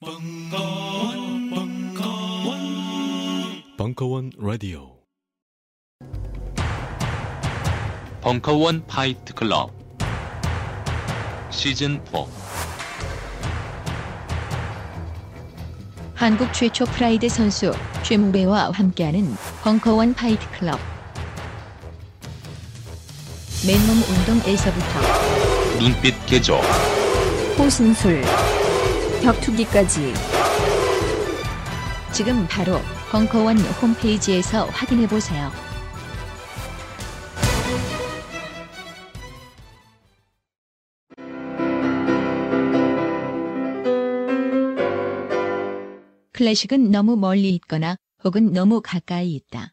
벙커원, 벙커원, 벙커원 라디오. 벙커원 파이트 클럽 시즌 4 한국 최초 프라이드 선수 최무배와 함께하는 벙커원 파이트 클럽. 맨몸 운동에서부터 눈빛 개조 호신술, 격투기까지 지금 바로 벙커원 홈페이지에서 확인해 보세요. 클래식은 너무 멀리 있거나 혹은 너무 가까이 있다.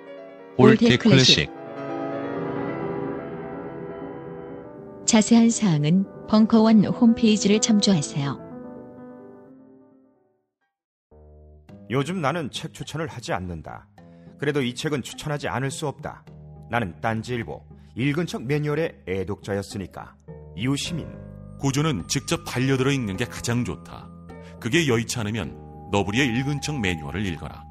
올드 클래식 자세한 사항은 벙커원 홈페이지를 참조하세요. 요즘 나는 책 추천을 하지 않는다. 그래도 이 책은 추천하지 않을 수 없다. 나는 딴지일보 읽은 척 매뉴얼의 애독자였으니까. 이웃시민 고전은 직접 반려들어 읽는 게 가장 좋다. 그게 여의치 않으면 너부리의 읽은 척 매뉴얼을 읽어라.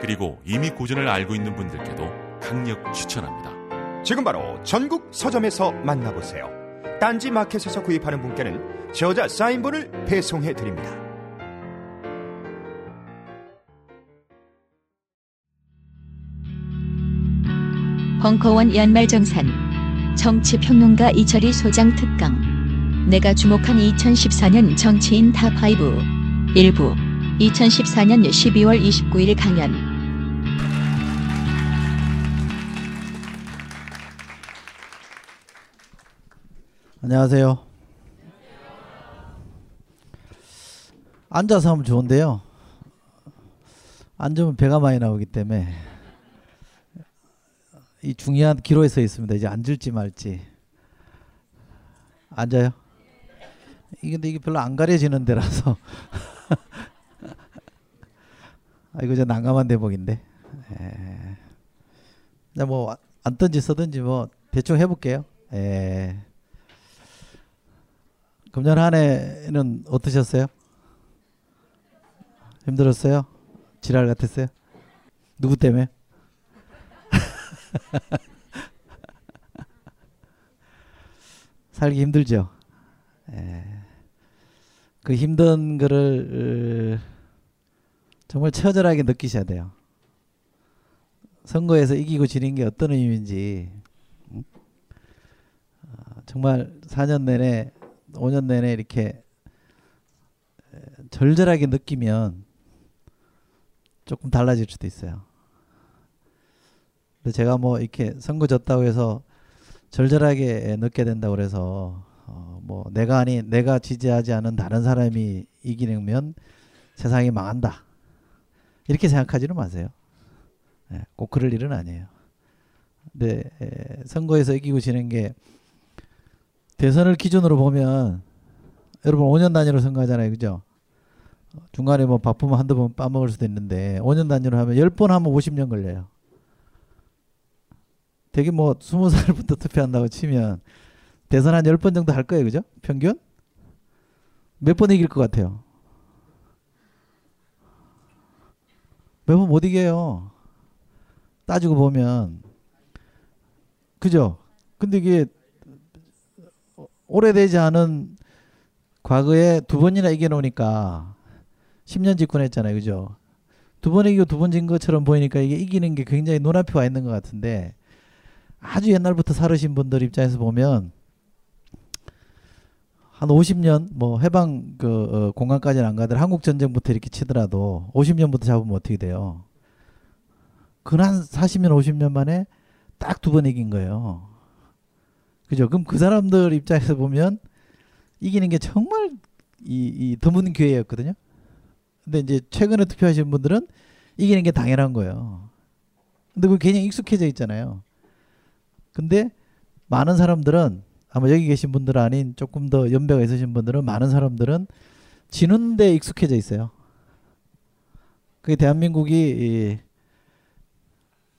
그리고 이미 고전을 알고 있는 분들께도 강력 추천합니다. 지금 바로 전국 서점에서 만나보세요. 딴지 마켓에서 구입하는 분께는 저자 사인본을 배송해 드립니다. 벙커원 연말정산 정치평론가 이철희 소장 특강 내가 주목한 2014년 정치인 탑5 1부 2014년 12월 29일 강연 안녕하세요. 앉아서 하면 좋은데요. 앉으면 배가 많이 나오기 때문에 이 중요한 기로에 서 있습니다. 이제 앉을지 말지. 앉아요. 이게 이게 별로 안 가려지는 데라서. 아 이거 저 난감한 대목인데. 에. 뭐 앉든지 서든지 뭐 대충 해볼게요. 에. 금년 한 해는 어떠셨어요? 힘들었어요? 지랄 같았어요? 누구 때문에? 살기 힘들죠. 에. 그 힘든 거를 어, 정말 처절하게 느끼셔야 돼요. 선거에서 이기고 지는 게 어떤 의미인지 음? 어, 정말 4년 내내 5년 내내 이렇게 절절하게 느끼면 조금 달라질 수도 있어요. 근데 제가 뭐 이렇게 선거 졌다고 해서 절절하게 늦게 된다고 그래서 어 뭐 내가 아니 내가 지지하지 않은 다른 사람이 이기면 세상이 망한다. 이렇게 생각하지는 마세요. 예, 꼭 그럴 일은 아니에요. 근데 에, 선거에서 이기고 지는 게 대선을 기준으로 보면 여러분 5년 단위로 선거하잖아요. 그죠? 중간에 뭐 바쁘면 한두 번 빠먹을 수도 있는데 5년 단위로 하면 10번 하면 50년 걸려요. 되게 뭐 20살부터 투표한다고 치면 대선 한 10번 정도 할 거예요. 그죠? 평균? 몇 번 이길 것 같아요? 몇 번 못 이겨요. 따지고 보면. 그죠? 근데 이게 오래되지 않은 과거에 두 번이나 이겨놓으니까 10년 집권했잖아요. 그죠? 두 번 이기고 두 번 진 것처럼 보이니까 이게 이기는 게 굉장히 눈앞에 와 있는 것 같은데 아주 옛날부터 살으신 분들 입장에서 보면 한 50년 뭐 해방 그 어, 공간까지는 안 가더라도 한국 전쟁부터 이렇게 치더라도 50년부터 잡으면 어떻게 돼요? 근한 40년 50년 만에 딱 두 번 이긴 거예요. 그죠? 그럼 그 사람들 입장에서 보면 이기는 게 정말 이, 이 드문 기회였거든요. 근데 이제 최근에 투표하신 분들은 이기는 게 당연한 거예요. 근데 그 개념 익숙해져 있잖아요. 근데 많은 사람들은 아마 여기 계신 분들 아닌 조금 더 연배가 있으신 분들은 많은 사람들은 지는 데 익숙해져 있어요. 그게 대한민국이 이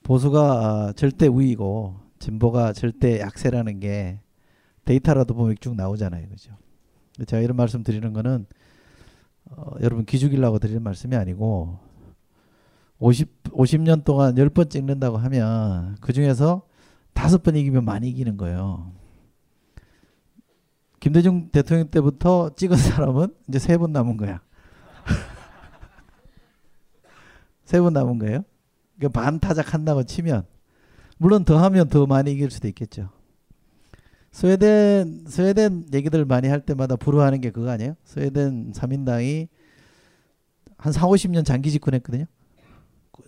보수가 아, 절대 우위고 진보가 절대 약세라는 게 데이터라도 보면 쭉 나오잖아요. 그죠? 제가 이런 말씀 드리는 거는 어, 여러분 기죽이려고 드리는 말씀이 아니고 50 50년 동안 10번 찍는다고 하면 그 중에서 다섯 번 이기면 많이 이기는 거예요. 김대중 대통령 때부터 찍은 사람은 이제 세 번 남은 거야. 세 번 남은 거예요. 그러니까 반 타작 한다고 치면 물론 더 하면 더 많이 이길 수도 있겠죠. 스웨덴 스웨덴 얘기들 많이 할 때마다 부러워하는 게 그거 아니에요? 스웨덴 3인당이 한 4, 50년 장기 집권했거든요.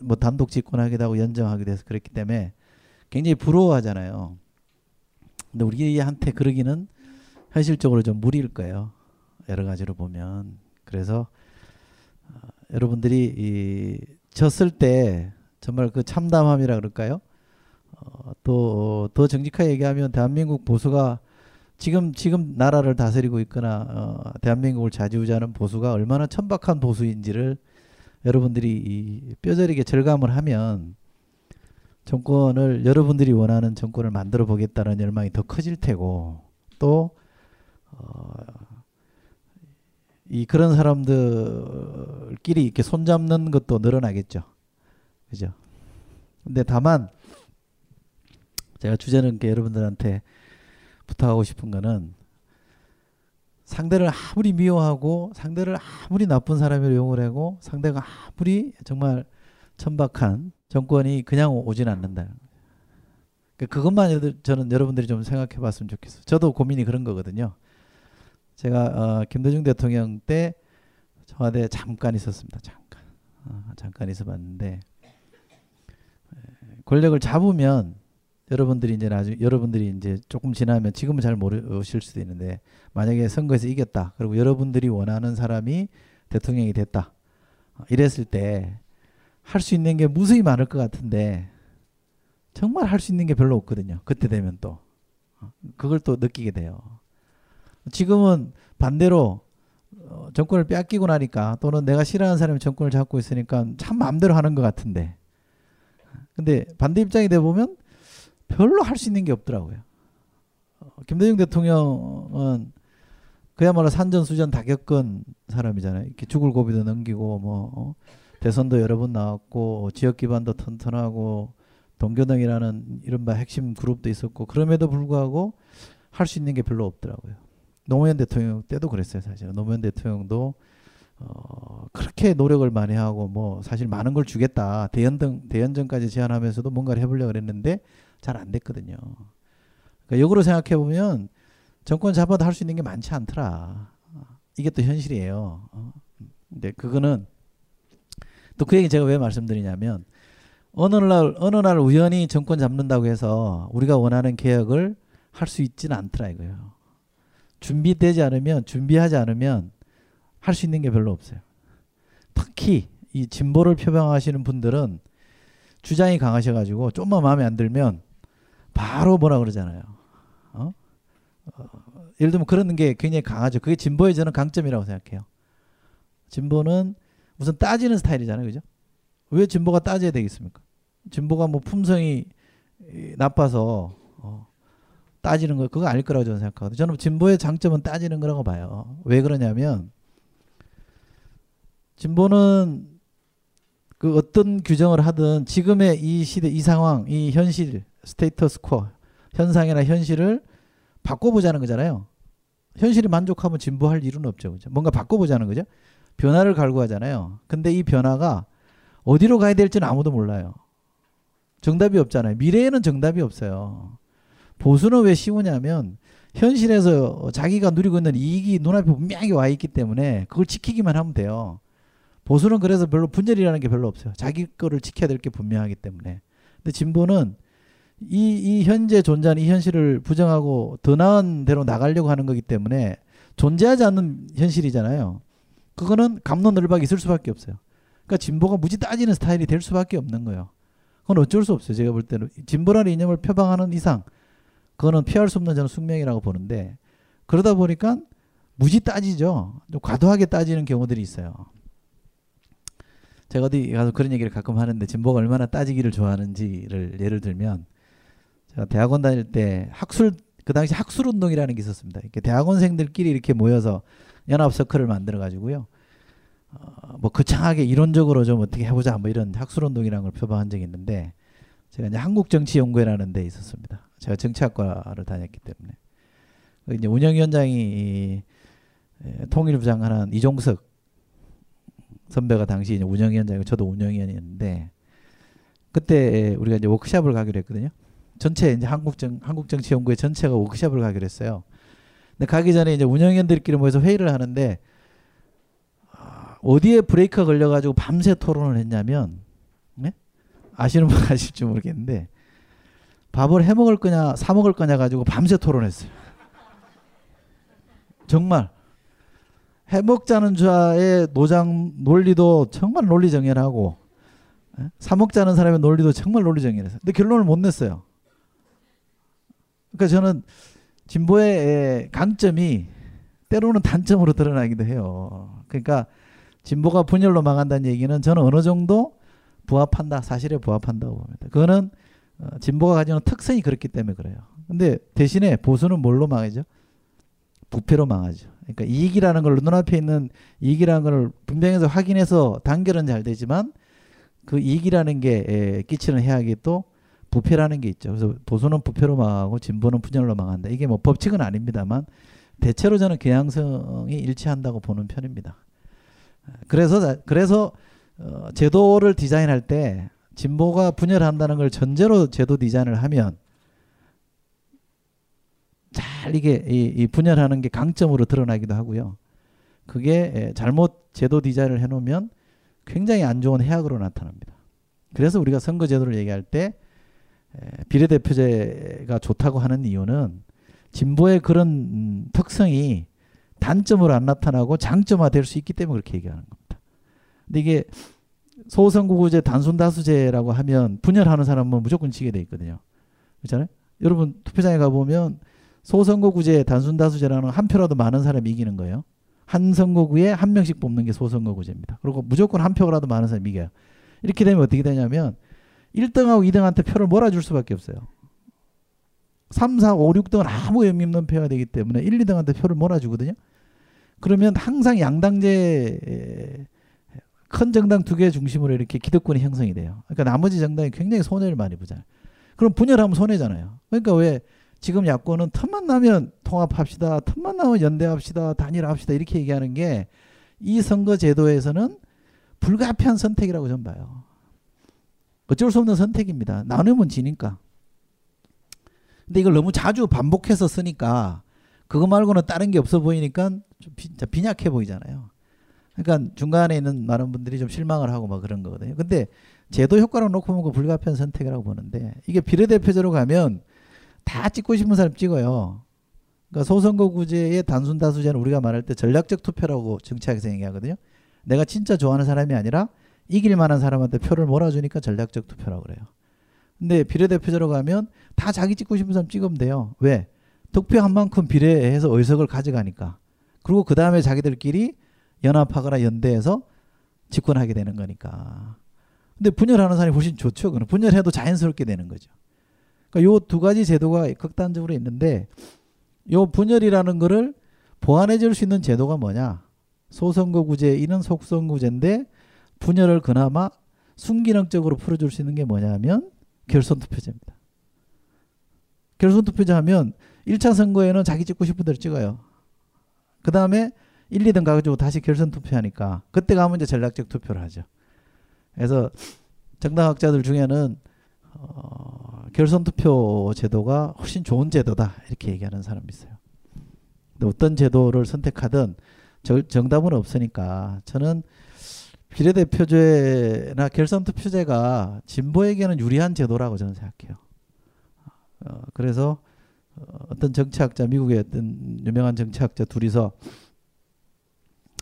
뭐 단독 집권하기도 하고 연정하기도 해서 그랬기 때문에 굉장히 부러워하잖아요. 근데 우리한테 그러기는 현실적으로 좀 무리일 거예요. 여러 가지로 보면. 그래서 어, 여러분들이 이 졌을 때 정말 그 참담함이라 그럴까요? 어, 또더 정직하게 얘기하면 대한민국 보수가 지금 지금 나라를 다스리고 있거나 어, 대한민국을 좌지우지하는 보수가 얼마나 천박한 보수인지를 여러분들이 이 뼈저리게 절감을 하면 정권을 여러분들이 원하는 정권을 만들어 보겠다는 열망이 더 커질 테고 또 어, 이 그런 사람들끼리 이렇게 손잡는 것도 늘어나겠죠. 그죠? 근데 다만 제가 주제는 여러분들한테 부탁하고 싶은 거는 상대를 아무리 미워하고 상대를 아무리 나쁜 사람으로 용을 하고 상대가 아무리 정말 천박한 정권이 그냥 오진 않는다. 그러니까 그것만 저는 여러분들이 좀 생각해 봤으면 좋겠어요. 저도 고민이 그런 거거든요. 제가 어, 김대중 대통령 때 청와대 잠깐 있었습니다. 잠깐. 어, 잠깐 있어 봤는데 권력을 잡으면 여러분들이 이제 나중 여러분들이 이제 조금 지나면 지금은 잘 모르실 수도 있는데 만약에 선거에서 이겼다. 그리고 여러분들이 원하는 사람이 대통령이 됐다. 이랬을 때 할 수 있는 게 무수히 많을 것 같은데 정말 할 수 있는 게 별로 없거든요. 그때 되면 또 그걸 또 느끼게 돼요. 지금은 반대로 어, 정권을 빼앗기고 나니까 또는 내가 싫어하는 사람이 정권을 잡고 있으니까 참 마음대로 하는 것 같은데 근데 반대 입장이 돼 보면 별로 할 수 있는 게 없더라고요. 어, 김대중 대통령은 그야말로 산전수전 다 겪은 사람이잖아요. 이렇게 죽을 고비도 넘기고 뭐 어? 대선도 여러 번 나왔고 지역 기반도 튼튼하고 동교동이라는 이른바 핵심 그룹도 있었고 그럼에도 불구하고 할 수 있는 게 별로 없더라고요. 노무현 대통령 때도 그랬어요, 사실. 노무현 대통령도 어, 그렇게 노력을 많이 하고 뭐 사실 많은 걸 주겠다 대연등 대연정까지 제안하면서도 뭔가를 해보려고 그랬는데 잘 안 됐거든요. 그러니까 역으로 생각해 보면 정권 잡아도 할 수 있는 게 많지 않더라. 이게 또 현실이에요. 어? 근데 그거는 또 그 얘기 제가 왜 말씀드리냐면 어느 날 어느 날 우연히 정권 잡는다고 해서 우리가 원하는 개혁을 할 수 있지는 않더라 이거예요. 준비되지 않으면 준비하지 않으면 할 수 있는 게 별로 없어요. 특히 이 진보를 표방하시는 분들은 주장이 강하셔가지고 좀만 마음에 안 들면 바로 뭐라 그러잖아요. 어? 어, 예를 들면 그런 게 굉장히 강하죠. 그게 진보의 저는 강점이라고 생각해요. 진보는 우선 따지는 스타일이잖아요. 그죠? 왜 진보가 따져야 되겠습니까? 진보가 뭐 품성이 나빠서 어, 따지는 거 그거 아닐 거라고 저는 생각하거든요. 저는 진보의 장점은 따지는 거라고 봐요. 왜 그러냐면 진보는 그 어떤 규정을 하든 지금의 이 시대 이 상황 이 현실 스테이터스 코 현상이나 현실을 바꿔보자는 거잖아요. 현실이 만족하면 진보할 일은 없죠. 그죠? 뭔가 바꿔보자는 거죠. 변화를 갈구하잖아요. 근데 이 변화가 어디로 가야 될지는 아무도 몰라요. 정답이 없잖아요. 미래에는 정답이 없어요. 보수는 왜 쉬우냐면 현실에서 자기가 누리고 있는 이익이 눈앞에 분명히 와 있기 때문에 그걸 지키기만 하면 돼요. 보수는 그래서 별로 분열이라는 게 별로 없어요. 자기 거를 지켜야 될 게 분명하기 때문에. 근데 진보는 이, 이 현재 존재하는 이 현실을 부정하고 더 나은 대로 나가려고 하는 거기 때문에 존재하지 않는 현실이잖아요. 그거는 감론을박이 있을 수밖에 없어요. 그러니까 진보가 무지 따지는 스타일이 될 수밖에 없는 거예요. 그건 어쩔 수 없어요. 제가 볼 때는 진보라는 이념을 표방하는 이상 그거는 피할 수 없는 저는 숙명이라고 보는데 그러다 보니까 무지 따지죠. 좀 과도하게 따지는 경우들이 있어요. 제가 어디 가서 그런 얘기를 가끔 하는데 진보가 얼마나 따지기를 좋아하는지를 예를 들면 제가 대학원 다닐 때 학술 그 당시 학술 운동이라는 게 있었습니다. 이렇게 대학원생들끼리 이렇게 모여서 연합 서클을 만들어 가지고요. 어, 뭐 거창하게 이론적으로 좀 어떻게 해보자 뭐 이런 학술 운동이라는 걸 표방한 적이 있는데 제가 이제 한국정치연구회라는 데 있었습니다. 제가 정치학과를 다녔기 때문에 그 이제 운영위원장이 이, 에, 통일부 장관한 이종석 선배가 당시 이제 운영위원장이고 저도 운영위원이었는데 그때 우리가 이제 워크샵을 가기로 했거든요. 전체 이제 한국정 한국정치연구회 전체가 워크샵을 가기로 했어요. 근데 가기 전에 이제 운영위원들끼리 모여서 회의를 하는데 아, 어디에 브레이크가 걸려가지고 밤새 토론을 했냐면 네? 아시는 분 아실지 모르겠는데 밥을 해 먹을 거냐 사 먹을 거냐 가지고 밤새 토론했어요. 정말 해 먹자는 자의 노장 논리도 정말 논리정연하고 예? 사 먹자는 사람의 논리도 정말 논리정연해서 근데 결론을 못 냈어요. 그러니까 저는 진보의 강점이 때로는 단점으로 드러나기도 해요. 그러니까 진보가 분열로 망한다는 얘기는 저는 어느 정도 부합한다, 사실에 부합한다고 봅니다. 그거는 어, 진보가 가지는 특성이 그렇기 때문에 그래요. 근데 대신에 보수는 뭘로 망하죠? 부패로 망하죠. 그러니까 이익이라는 걸 눈앞에 있는 이익이라는 걸 분명해서 확인해서 단결은 잘 되지만 그 이익이라는 게 에, 끼치는 해악이 또 부패라는 게 있죠. 그래서 보수는 부패로 망하고 진보는 분열로 망한다. 이게 뭐 법칙은 아닙니다만 대체로 저는 경향성이 일치한다고 보는 편입니다. 그래서 그래서 어, 제도를 디자인할 때 진보가 분열한다는 걸 전제로 제도 디자인을 하면 잘 이게 이, 이 분열하는 게 강점으로 드러나기도 하고요. 그게 에, 잘못 제도 디자인을 해놓으면 굉장히 안 좋은 해악으로 나타납니다. 그래서 우리가 선거 제도를 얘기할 때 에, 비례대표제가 좋다고 하는 이유는 진보의 그런 음, 특성이 단점으로 안 나타나고 장점화될 수 있기 때문에 그렇게 얘기하는 겁니다. 근데 이게 소선거구제 단순 다수제라고 하면 분열하는 사람은 무조건 지게 돼 있거든요. 그렇잖아요? 여러분 투표장에 가 보면 소선거구제 단순 다수제라는 한 표라도 많은 사람이 이기는 거예요. 한 선거구에 한 명씩 뽑는 게 소선거구제입니다. 그리고 무조건 한 표라도 많은 사람이 이겨요. 이렇게 되면 어떻게 되냐면 1등하고 2등한테 표를 몰아줄 수밖에 없어요. 3, 4, 5, 6등은 아무 의미 없는 표가 되기 때문에 1, 2등한테 표를 몰아주거든요. 그러면 항상 양당제 큰 정당 두 개 중심으로 이렇게 기득권이 형성이 돼요. 그러니까 나머지 정당이 굉장히 손해를 많이 보잖아요. 그럼 분열하면 손해잖아요. 그러니까 왜 지금 야권은 틈만 나면 통합합시다. 틈만 나면 연대합시다. 단일합시다. 이렇게 얘기하는 게 이 선거 제도에서는 불가피한 선택이라고 저는 봐요. 어쩔 수 없는 선택입니다. 나누면 지니까. 근데 이걸 너무 자주 반복해서 쓰니까 그거 말고는 다른 게 없어 보이니까 좀 비, 빈약해 보이잖아요. 그러니까 중간에 있는 많은 분들이 좀 실망을 하고 막 그런 거거든요. 근데 제도 효과를 놓고 보면 그 불가피한 선택이라고 보는데 이게 비례대표제로 가면 다 찍고 싶은 사람 찍어요. 그러니까 소선거구제의 단순 다수제는 우리가 말할 때 전략적 투표라고 정치학에서 얘기하거든요. 내가 진짜 좋아하는 사람이 아니라 이길 만한 사람한테 표를 몰아주니까 전략적 투표라고 그래요. 근데 비례대표제로 가면 다 자기 찍고 싶은 사람 찍으면 돼요. 왜? 득표한 만큼 비례해서 의석을 가져가니까. 그리고 그 다음에 자기들끼리 연합하거나 연대해서 집권하게 되는 거니까. 근데 분열하는 사람이 훨씬 좋죠. 그는 분열해도 자연스럽게 되는 거죠. 그러니까 요 두 가지 제도가 극단적으로 있는데 요 분열이라는 거를 보완해 줄 수 있는 제도가 뭐냐? 소선거구제 이는 속선거구제인데 분열을 그나마 순기능적으로 풀어줄 수 있는 게 뭐냐면 결선 투표제입니다. 결선 투표제 하면 1차 선거에는 자기 찍고 싶은 대로 찍어요. 그 다음에 1, 2등 가가지고 다시 결선 투표하니까 그때 가면 이제 전략적 투표를 하죠. 그래서 정당학자들 중에는 어, 결선 투표 제도가 훨씬 좋은 제도다 이렇게 얘기하는 사람이 있어요. 근데 어떤 제도를 선택하든 저, 정답은 없으니까 저는 비례대표제나 결선 투표제가 진보에게는 유리한 제도라고 저는 생각해요. 어, 그래서 어, 어떤 정치학자 미국의 어떤 유명한 정치학자 둘이서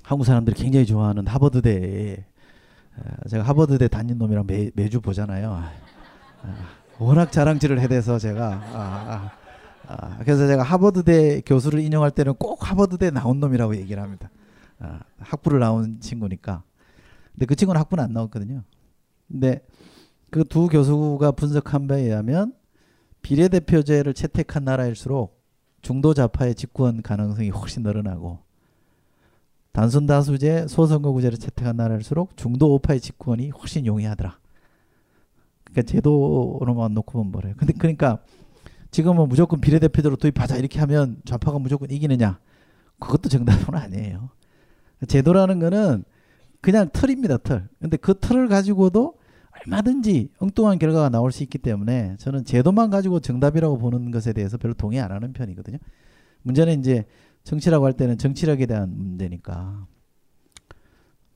한국 사람들이 굉장히 좋아하는 하버드대에 어, 제가 하버드대 다닌 놈이랑 매, 매주 보잖아요. 아, 워낙 자랑질을 해대서 제가 아, 아, 아, 그래서 제가 하버드대 교수를 인용할 때는 꼭 하버드대 나온 놈이라고 얘기를 합니다. 아, 학부를 나온 친구니까. 근데 그 친구는 학부는 안 나왔거든요. 근데 그 두 교수가 분석한 바에 의하면 비례대표제를 채택한 나라일수록 중도 좌파의 집권 가능성이 훨씬 늘어나고 단순 다수제 소선거구제를 채택한 나라일수록 중도 우파의 집권이 훨씬 용이하더라. 그러니까 제도로만 놓고 보면 뭐래요. 근데 그러니까 지금은 무조건 비례대표제로 도입하자 이렇게 하면 좌파가 무조건 이기느냐? 그것도 정답은 아니에요. 제도라는 거는 그냥 틀입니다, 틀. 근데 그 틀을 가지고도 얼마든지 엉뚱한 결과가 나올 수 있기 때문에 저는 제도만 가지고 정답이라고 보는 것에 대해서 별로 동의 안 하는 편이거든요. 문제는 이제 정치라고 할 때는 정치력에 대한 문제니까.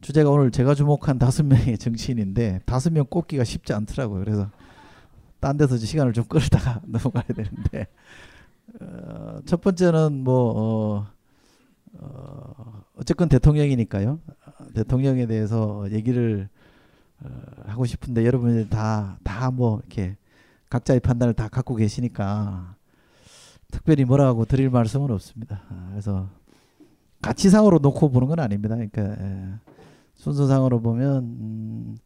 주제가 오늘 제가 주목한 다섯 명의 정치인인데 다섯 명 꼽기가 쉽지 않더라고요. 그래서 딴 데서 시간을 좀 끌다가 넘어가야 되는데 어, 첫 번째는 뭐 어, 어, 어쨌건 대통령이니까요. 대통령에 대해서 얘기를 어, 하고 싶은데 여러분들 다 다 뭐 이렇게 각자의 판단을 다 갖고 계시니까 특별히 뭐라고 드릴 말씀은 없습니다. 아, 그래서 가치상으로 놓고 보는 건 아닙니다. 그러니까 예, 순서상으로 보면 음,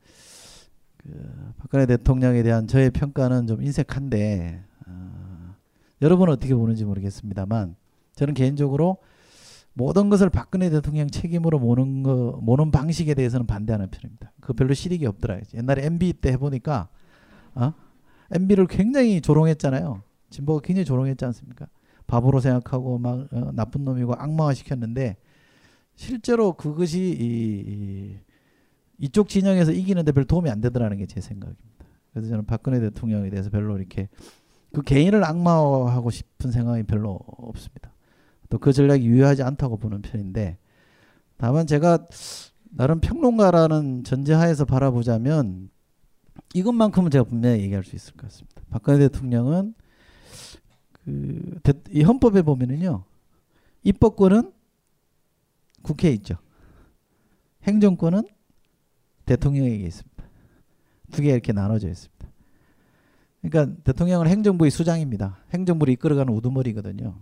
그 박근혜 대통령에 대한 저의 평가는 좀 인색한데 어, 여러분은 어떻게 보는지 모르겠습니다만 저는 개인적으로 모든 것을 박근혜 대통령 책임으로 모는 거 모는 방식에 대해서는 반대하는 편입니다. 그 별로 실익이 없더라. 옛날에 MB 때 해보니까 어? MB를 굉장히 조롱했잖아요. 진보가 굉장히 조롱했지 않습니까? 바보로 생각하고 막 어, 나쁜 놈이고 악마화 시켰는데 실제로 그것이 이, 이, 이쪽 진영에서 이기는데 별 도움이 안 되더라는 게 제 생각입니다. 그래서 저는 박근혜 대통령에 대해서 별로 이렇게 그 개인을 악마화하고 싶은 생각이 별로 없습니다. 또 그 전략이 유효하지 않다고 보는 편인데 다만 제가 나름 평론가라는 전제하에서 바라보자면 이것만큼은 제가 분명히 얘기할 수 있을 것 같습니다. 박근혜 대통령은 그 이 헌법에 보면은요 입법권은 국회에 있죠. 행정권은 대통령에게 있습니다. 두 개 이렇게 나눠져 있습니다. 그러니까 대통령은 행정부의 수장입니다. 행정부를 이끌어가는 우두머리거든요.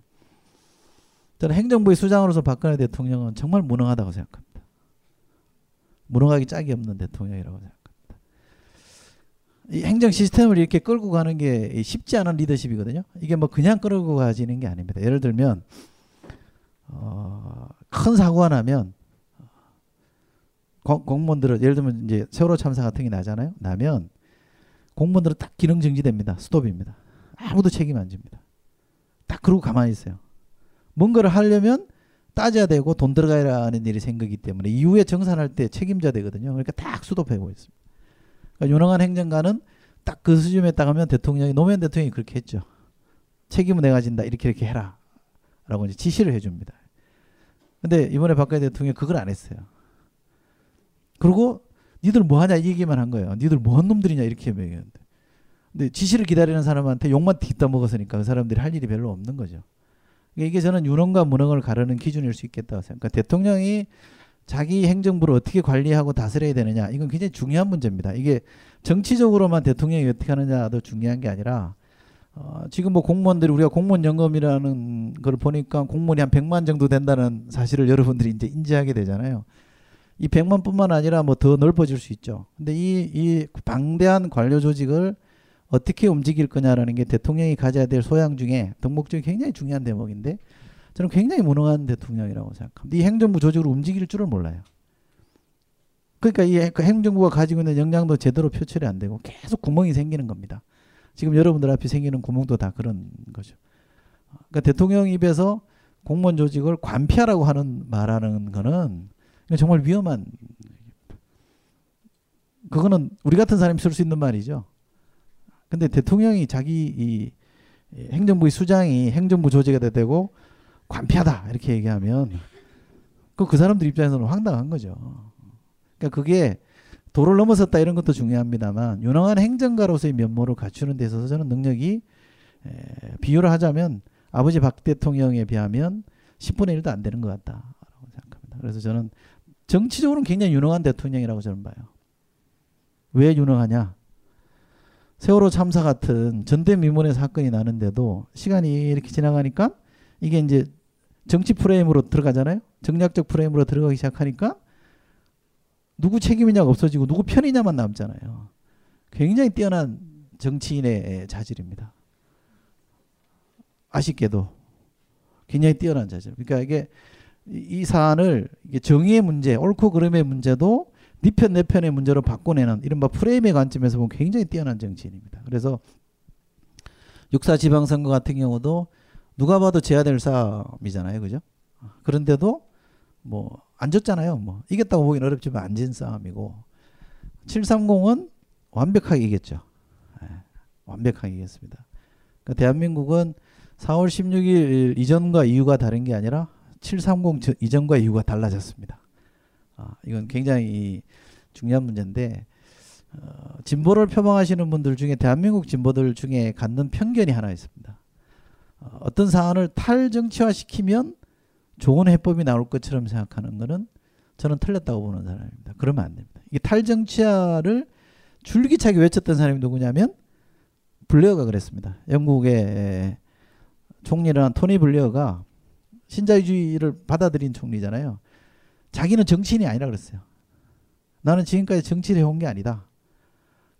저는 행정부의 수장으로서 박근혜 대통령은 정말 무능하다고 생각합니다. 무능하기 짝이 없는 대통령이라고 생각합니다. 이 행정 시스템을 이렇게 끌고 가는 게 쉽지 않은 리더십이거든요. 이게 뭐 그냥 끌고 가지는 게 아닙니다. 예를 들면 어, 큰 사고가 나면 공무원들은 예를 들면 이제 세월호 참사 같은 게 나잖아요. 나면 공무원들은 딱 기능 정지됩니다. 스톱입니다. 아무도 책임 안 집니다. 딱 그러고 가만히 있어요. 뭔가를 하려면 따져야 되고 돈 들어가야 하는 일이 생기기 때문에 이후에 정산할 때 책임져야 되거든요. 그러니까 딱 수도하고 있습니다. 그러니까 유능한 행정가는 딱그 수준에 따가면 대통령이 노무현 대통령이 그렇게 했죠. 책임은 내가 진다. 이렇게 이렇게 해라. 라고 이제 지시를 해줍니다. 근데 이번에 박근혜 대통령이 그걸 안 했어요. 그리고 니들 뭐 하냐 이 얘기만 한 거예요. 니들 뭐한 놈들이냐 이렇게 얘기했는데. 근데 지시를 기다리는 사람한테 욕만 뒷다 먹었으니까 그 사람들이 할 일이 별로 없는 거죠. 그러니까 이게 저는 유능과 무능을 가르는 기준일 수 있겠다고 생각합니다. 그러니까 대통령이 자기 행정부를 어떻게 관리하고 다스려야 되느냐 이건 굉장히 중요한 문제입니다. 이게 정치적으로만 대통령이 어떻게 하느냐도 중요한 게 아니라 어, 지금 뭐 공무원들이 우리가 공무원 연금이라는 걸 보니까 공무원이 한 100만 정도 된다는 사실을 여러분들이 이제 인지하게 되잖아요. 이 100만뿐만 아니라 뭐 더 넓어질 수 있죠. 근데 이, 이 방대한 관료 조직을 어떻게 움직일 거냐라는 게 대통령이 가져야 될 소양 중에 덕목 중에 굉장히 중요한 대목인데 저는 굉장히 무능한 대통령이라고 생각합니다. 이 행정부 조직을 움직일 줄을 몰라요. 그러니까 이그 행정부가 가지고 있는 역량도 제대로 표출이 안 되고 계속 구멍이 생기는 겁니다. 지금 여러분들 앞에 생기는 구멍도 다 그런 거죠. 그러니까 대통령 입에서 공무원 조직을 관폐하라고 하는 말하는 거는 정말 위험한 그거는 우리 같은 사람이 쓸 수 있는 말이죠. 근데 대통령이 자기 이 행정부의 수장이 행정부 조직에다 대고 관폐하다 이렇게 얘기하면 그, 그 사람들 입장에서는 황당한 거죠. 그러니까 그게 도를 넘어섰다 이런 것도 중요합니다만 유능한 행정가로서의 면모를 갖추는 데 있어서 저는 능력이 에, 비유를 하자면 아버지 박 대통령에 비하면 10분의 1도 안 되는 것 같다라고 생각합니다. 그래서 저는 정치적으로는 굉장히 유능한 대통령이라고 저는 봐요. 왜 유능하냐? 세월호 참사 같은 전대미문의 사건이 나는데도 시간이 이렇게 지나가니까 이게 이제 정치 프레임으로 들어가잖아요. 정략적 프레임으로 들어가기 시작하니까 누구 책임이냐가 없어지고 누구 편이냐만 남잖아요. 굉장히 뛰어난 정치인의 자질입니다. 아쉽게도 굉장히 뛰어난 자질. 그러니까 이게 이 사안을 이게 정의의 문제, 옳고 그름의 문제도 네 편, 내 편의 문제로 바꿔내는 이른바 프레임의 관점에서 보면 굉장히 뛰어난 정치인입니다. 그래서 육사 지방선거 같은 경우도 누가 봐도 제야 될 싸움이잖아요. 그죠? 그런데도 뭐 안 졌잖아요. 뭐 이겼다고 보기는 어렵지만 안 진 싸움이고 730은 완벽하게 이겼죠. 네, 완벽하게 이겼습니다. 그러니까 대한민국은 4월 16일 이전과 이유가 다른 게 아니라 730 이전과 이유가 달라졌습니다. 아, 이건 굉장히 중요한 문제인데 어, 진보를 표방하시는 분들 중에 대한민국 진보들 중에 갖는 편견이 하나 있습니다. 어, 어떤 사안을 탈정치화 시키면 좋은 해법이 나올 것처럼 생각하는 것은 저는 틀렸다고 보는 사람입니다. 그러면 안 됩니다. 이게 탈정치화를 줄기차게 외쳤던 사람이 누구냐면 블레어가 그랬습니다. 영국의 총리라는 토니 블레어가 신자유주의를 받아들인 총리잖아요. 자기는 정치인이 아니라 그랬어요. 나는 지금까지 정치를 해온 게 아니다.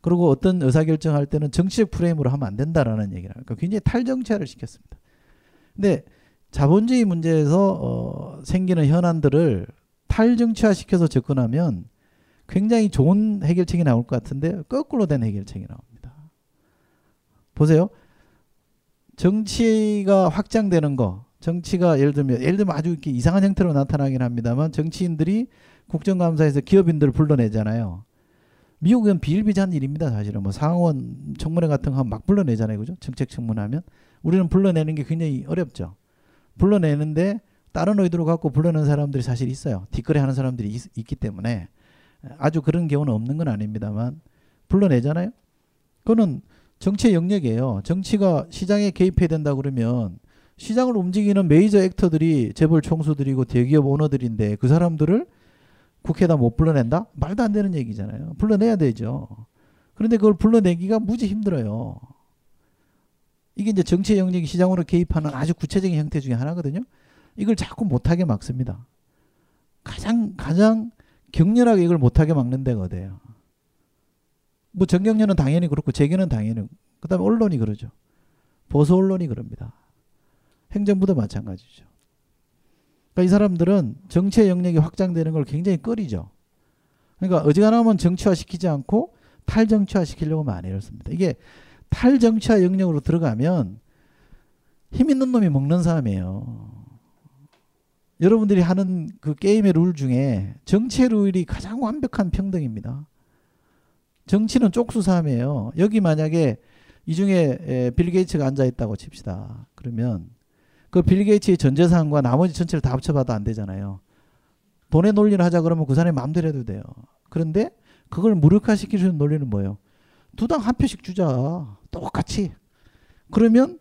그리고 어떤 의사결정할 때는 정치적 프레임으로 하면 안 된다라는 얘기를 하니까 굉장히 탈정치화를 시켰습니다. 근데 자본주의 문제에서 어, 생기는 현안들을 탈정치화 시켜서 접근하면 굉장히 좋은 해결책이 나올 것 같은데 거꾸로 된 해결책이 나옵니다. 보세요. 정치가 확장되는 거, 정치가 예를 들면 예를 들면 아주 이렇게 이상한 형태로 나타나긴 합니다만 정치인들이 국정감사에서 기업인들을 불러내잖아요. 미국은 비일비재한 일입니다. 사실은 뭐 상원 청문회 같은 거막 불러내잖아요. 그죠? 정책 청문하면 우리는 불러내는 게 굉장히 어렵죠. 불러내는데 다른 의도로 갖고 불러내는 사람들이 사실 있어요. 뒷거래 하는 사람들이 있, 있기 때문에 아주 그런 경우는 없는 건 아닙니다만 불러내잖아요. 그거는 정치의 영역이에요. 정치가 시장에 개입해야 된다 그러면 시장을 움직이는 메이저 액터들이 재벌 총수들이고 대기업 오너들인데 그 사람들을 국회에다 못 불러낸다? 말도 안 되는 얘기잖아요. 불러내야 되죠. 그런데 그걸 불러내기가 무지 힘들어요. 이게 이제 정치의 영역이 시장으로 개입하는 아주 구체적인 형태 중에 하나거든요. 이걸 자꾸 못하게 막습니다. 가장 가장 격렬하게 이걸 못하게 막는 데가 어디예요? 뭐 정경련은 당연히 그렇고 재계는 당연히 그다음에 언론이 그러죠. 보수 언론이 그럽니다. 행정부도 마찬가지죠. 그러니까 이 사람들은 정치의 영역이 확장되는 걸 굉장히 꺼리죠. 그러니까 어지간하면 정치화 시키지 않고 탈정치화 시키려고 많이 이렇습니다. 이게 탈정치화 영역으로 들어가면 힘 있는 놈이 먹는 사람이에요. 여러분들이 하는 그 게임의 룰 중에 정치의 룰이 가장 완벽한 평등입니다. 정치는 쪽수싸움이에요. 여기 만약에 이 중에 빌 게이츠가 앉아 있다고 칩시다. 그러면 그 빌 게이츠의 전 재산과 나머지 전체를 다 합쳐봐도 안 되잖아요. 돈의 논리를 하자 그러면 그 사람이 마음대로 해도 돼요. 그런데 그걸 무력화시킬 수 있는 논리는 뭐예요? 두 당 한 표씩 주자. 똑같이. 그러면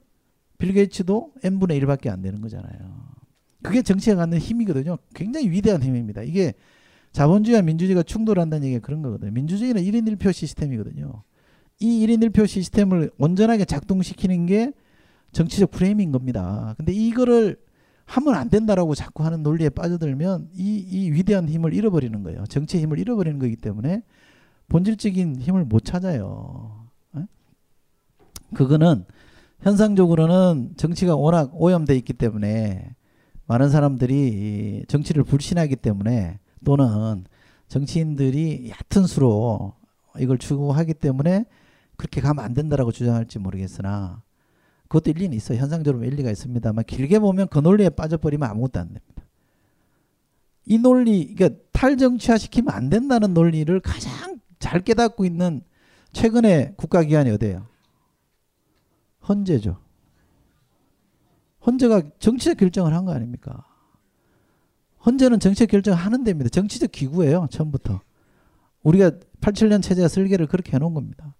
빌 게이츠도 n분의 1밖에 안 되는 거잖아요. 그게 정치가 갖는 힘이거든요. 굉장히 위대한 힘입니다. 이게 자본주의와 민주주의가 충돌한다는 얘기가 그런 거거든요. 민주주의는 1인 1표 시스템이거든요. 이 1인 1표 시스템을 온전하게 작동시키는 게 정치적 프레임인 겁니다. 근데 이거를 하면 안 된다라고 자꾸 하는 논리에 빠져들면 이, 이 위대한 힘을 잃어버리는 거예요. 정치의 힘을 잃어버리는 거기 때문에 본질적인 힘을 못 찾아요. 그거는 현상적으로는 정치가 워낙 오염돼 있기 때문에 많은 사람들이 정치를 불신하기 때문에 또는 정치인들이 얕은 수로 이걸 추구하기 때문에 그렇게 가면 안 된다라고 주장할지 모르겠으나 그것도 일리는 있어요. 현상적으로 일리가 있습니다만 길게 보면 그 논리에 빠져버리면 아무것도 안 됩니다. 이 논리, 그러니까 탈정치화 시키면 안 된다는 논리를 가장 잘 깨닫고 있는 최근에 국가기관이 어디예요? 헌재죠. 헌재가 정치적 결정을 한 거 아닙니까? 헌재는 정치적 결정을 하는 데입니다. 정치적 기구예요. 처음부터. 우리가 87년 체제가 설계를 그렇게 해놓은 겁니다.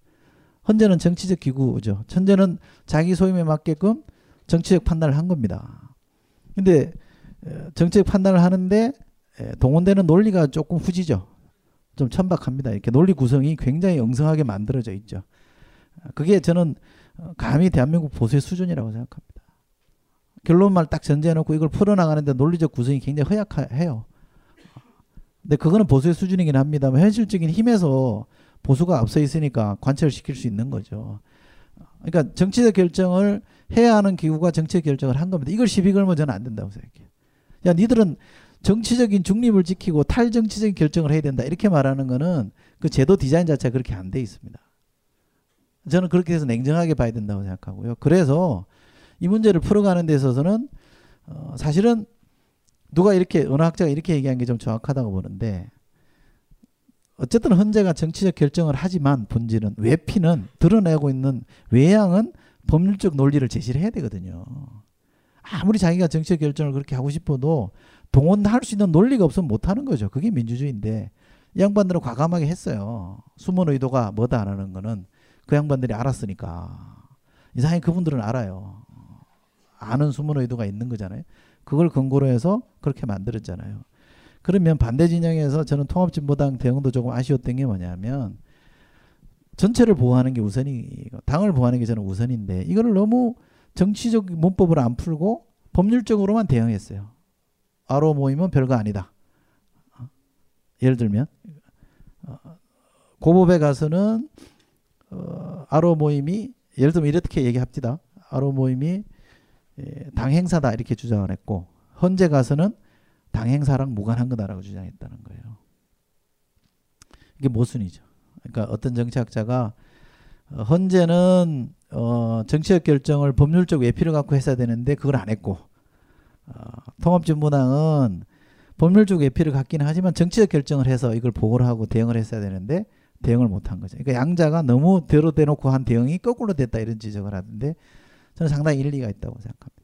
헌재는 정치적 기구죠. 헌재는 자기 소임에 맞게끔 정치적 판단을 한 겁니다. 근데 정치적 판단을 하는데 동원되는 논리가 조금 후지죠. 좀 천박합니다. 이렇게 논리 구성이 굉장히 엉성하게 만들어져 있죠. 그게 저는 감히 대한민국 보수의 수준이라고 생각합니다. 결론만 딱 전제해놓고 이걸 풀어나가는데 논리적 구성이 굉장히 허약해요. 근데 그거는 보수의 수준이긴 합니다만 현실적인 힘에서 보수가 앞서 있으니까 관철 시킬 수 있는 거죠. 그러니까 정치적 결정을 해야 하는 기구가 정치적 결정을 한 겁니다. 이걸 시비 걸면 저는 안 된다고 생각해요. 야, 니들은 정치적인 중립을 지키고 탈정치적인 결정을 해야 된다. 이렇게 말하는 거는 그 제도 디자인 자체가 그렇게 안 돼 있습니다. 저는 그렇게 해서 냉정하게 봐야 된다고 생각하고요. 그래서 이 문제를 풀어가는 데 있어서는 어, 사실은 누가 이렇게 어느 학자가 이렇게 얘기한 게 좀 정확하다고 보는데 어쨌든 헌재가 정치적 결정을 하지만 본질은 외피는 드러내고 있는 외양은 법률적 논리를 제시를 해야 되거든요. 아무리 자기가 정치적 결정을 그렇게 하고 싶어도 동원할 수 있는 논리가 없으면 못하는 거죠. 그게 민주주의인데 이 양반들은 과감하게 했어요. 숨은 의도가 뭐다 안 하는 거는 그 양반들이 알았으니까 이상하게 그분들은 알아요. 아는 숨은 의도가 있는 거잖아요. 그걸 근거로 해서 그렇게 만들었잖아요. 그러면 반대 진영에서 저는 통합진보당 대응도 조금 아쉬웠던 게 뭐냐면 전체를 보호하는 게 우선이고 당을 보호하는 게 저는 우선인데 이거를 너무 정치적 문법으로 안 풀고 법률적으로만 대응했어요. 아로 모임은 별거 아니다. 예를 들면 어, 고법에 가서는 어, 아로 모임이 예를 들면 이렇게 얘기합니다. 아로 모임이 예, 당 행사다 이렇게 주장을 했고 헌재 가서는 당 행사랑 무관한 거다라고 주장했다는 거예요. 이게 모순이죠. 그러니까 어떤 정치학자가 어, 헌재는 어, 정치적 결정을 법률적 외피를 갖고 했어야 되는데 그걸 안 했고 어, 통합진보당은 법률적 외피를 갖기는 하지만 정치적 결정을 해서 이걸 보고를 하고 대응을 했어야 되는데 대응을 못한 거죠. 그러니까 양자가 너무 대로 대놓고 한 대응이 거꾸로 됐다 이런 지적을 하는데 저는 상당히 일리가 있다고 생각합니다.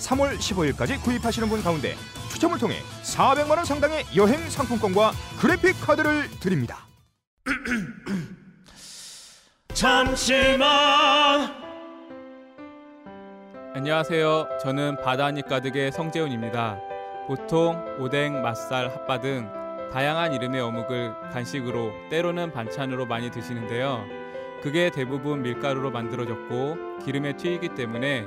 3월 15일까지 구입하시는 분 가운데 추첨을 통해 400만 원 상당의 여행 상품권과 그래픽 카드를 드립니다. 잠시만. 안녕하세요. 저는 바다니 가득의 성재훈입니다. 보통 오뎅, 맛살, 핫바 등 다양한 이름의 어묵을 간식으로 때로는 반찬으로 많이 드시는데요. 그게 대부분 밀가루로 만들어졌고 기름에 튀기기 때문에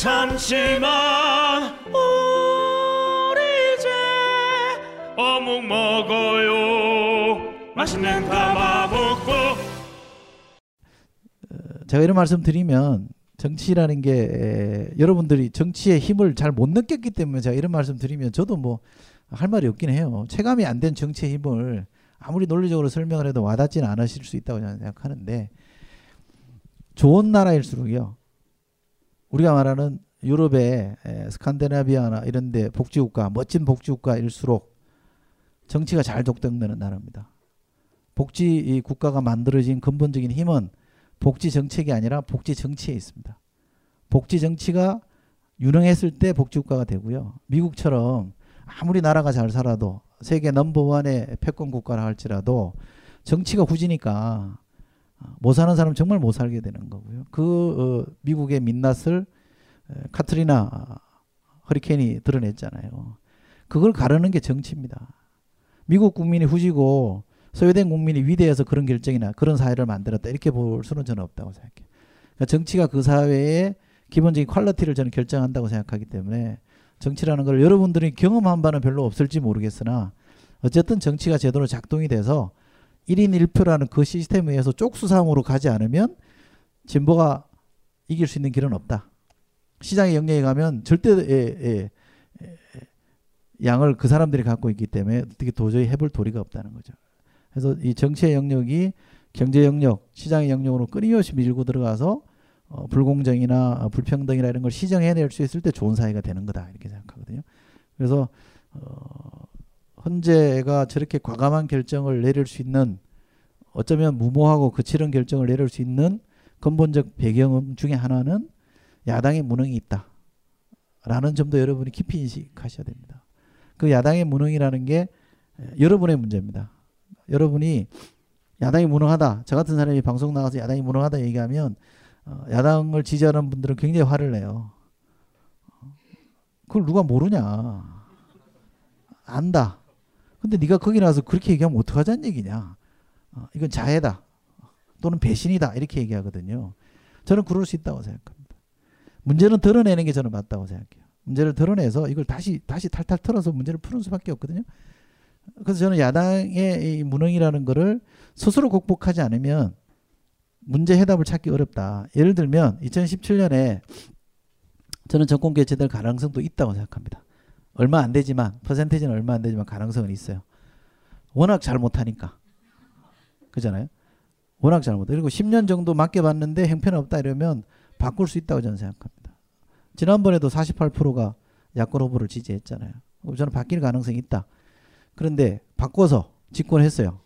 잠시만 우리 이제 어묵 먹어요 맛있는 가마복고 제가 이런 말씀 드리면 정치라는 게 에, 여러분들이 정치의 힘을 잘 못 느꼈기 때문에 제가 이런 말씀 드리면 저도 뭐 할 말이 없긴 해요. 체감이 안 된 정치의 힘을 아무리 논리적으로 설명을 해도 와닿지는 않으실 수 있다고 저는 생각하는데 좋은 나라일수록요. 우리가 말하는 유럽의 에, 스칸디나비아나 이런 데 복지국가, 멋진 복지국가일수록 정치가 잘 독점되는 나라입니다. 복지 이 국가가 만들어진 근본적인 힘은 복지 정책이 아니라 복지 정치에 있습니다. 복지 정치가 유능했을 때 복지국가가 되고요. 미국처럼 아무리 나라가 잘 살아도 세계 넘버원의 패권 국가라 할지라도 정치가 후지니까 못 사는 사람 정말 못 살게 되는 거고요. 그 어, 미국의 민낯을 에, 카트리나 허리케인이 드러냈잖아요. 그걸 가르는 게 정치입니다. 미국 국민이 후지고 소외된 국민이 위대해서 그런 결정이나 그런 사회를 만들었다 이렇게 볼 수는 저는 없다고 생각해요. 그러니까 정치가 그 사회의 기본적인 quality를 저는 결정한다고 생각하기 때문에 정치라는 걸 여러분들이 경험한 바는 별로 없을지 모르겠으나 어쨌든 정치가 제대로 작동이 돼서 1인 1표라는 그 시스템에 의해서 쪽수 싸움으로 가지 않으면 진보가 이길 수 있는 길은 없다. 시장의 영역에 가면 절대 예, 예, 예, 양을 그 사람들이 갖고 있기 때문에 어떻게 도저히 해볼 도리가 없다는 거죠. 그래서 이 정치의 영역이 경제 영역, 시장의 영역으로 끊임없이 밀고 들어가서 어, 불공정이나 불평등이나 이런 걸 시정해낼 수 있을 때 좋은 사회가 되는 거다 이렇게 생각하거든요. 그래서 어, 헌재가 저렇게 과감한 결정을 내릴 수 있는 어쩌면 무모하고 거칠은 결정을 내릴 수 있는 근본적 배경 중에 하나는 야당의 무능이 있다. 라는 점도 여러분이 깊이 인식하셔야 됩니다. 그 야당의 무능이라는 게 여러분의 문제입니다. 여러분이 야당이 무능하다. 저 같은 사람이 방송 나가서 야당이 무능하다 얘기하면 어, 야당을 지지하는 분들은 굉장히 화를 내요. 그걸 누가 모르냐. 안다. 근데 네가 거기 나와서 그렇게 얘기하면 어떡하자는 얘기냐. 어, 이건 자해다. 또는 배신이다. 이렇게 얘기하거든요. 저는 그럴 수 있다고 생각합니다. 문제는 드러내는 게 저는 맞다고 생각해요. 문제를 드러내서 이걸 다시 다시 탈탈 털어서 문제를 푸는 수밖에 없거든요. 그래서 저는 야당의 이 무능이라는 거를 스스로 극복하지 않으면 문제 해답을 찾기 어렵다. 예를 들면 2017년에 저는 정권 개최될 가능성도 있다고 생각합니다. 얼마 안 되지만 퍼센테이지는 얼마 안 되지만 가능성은 있어요. 워낙 잘 못하니까 그잖아요. 워낙 잘 못해. 그리고 10년 정도 맡겨봤는데 형편없다 이러면 바꿀 수 있다고 저는 생각합니다. 지난번에도 48%가 야권 후보를 지지했잖아요. 저는 바뀔 가능성이 있다. 그런데 바꿔서 집권했어요.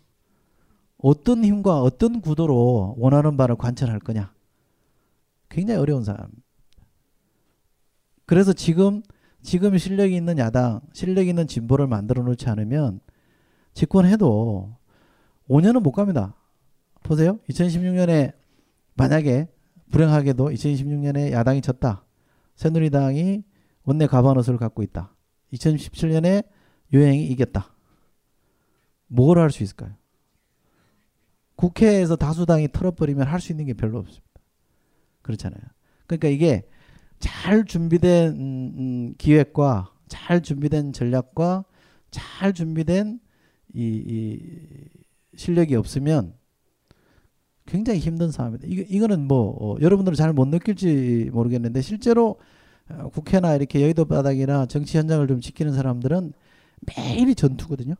어떤 힘과 어떤 구도로 원하는 바를 관철할 거냐. 굉장히 어려운 사람. 그래서 지금 지금 실력이 있는 야당, 실력 있는 진보를 만들어 놓지 않으면 집권해도 5년은 못 갑니다. 보세요. 2016년에 만약에 불행하게도 2016년에 야당이 졌다. 새누리당이 원내 가반호수를 갖고 있다. 2017년에 유행이 이겼다. 뭘 할 수 있을까요? 국회에서 다수당이 털어버리면 할 수 있는 게 별로 없습니다. 그렇잖아요. 그러니까 이게 잘 준비된 음, 음, 기획과 잘 준비된 전략과 잘 준비된 이, 이 실력이 없으면 굉장히 힘든 싸움입니다. 이거, 이거는 뭐 어, 여러분들은 잘 못 느낄지 모르겠는데 실제로 어, 국회나 이렇게 여의도 바닥이나 정치 현장을 좀 지키는 사람들은 매일이 전투거든요.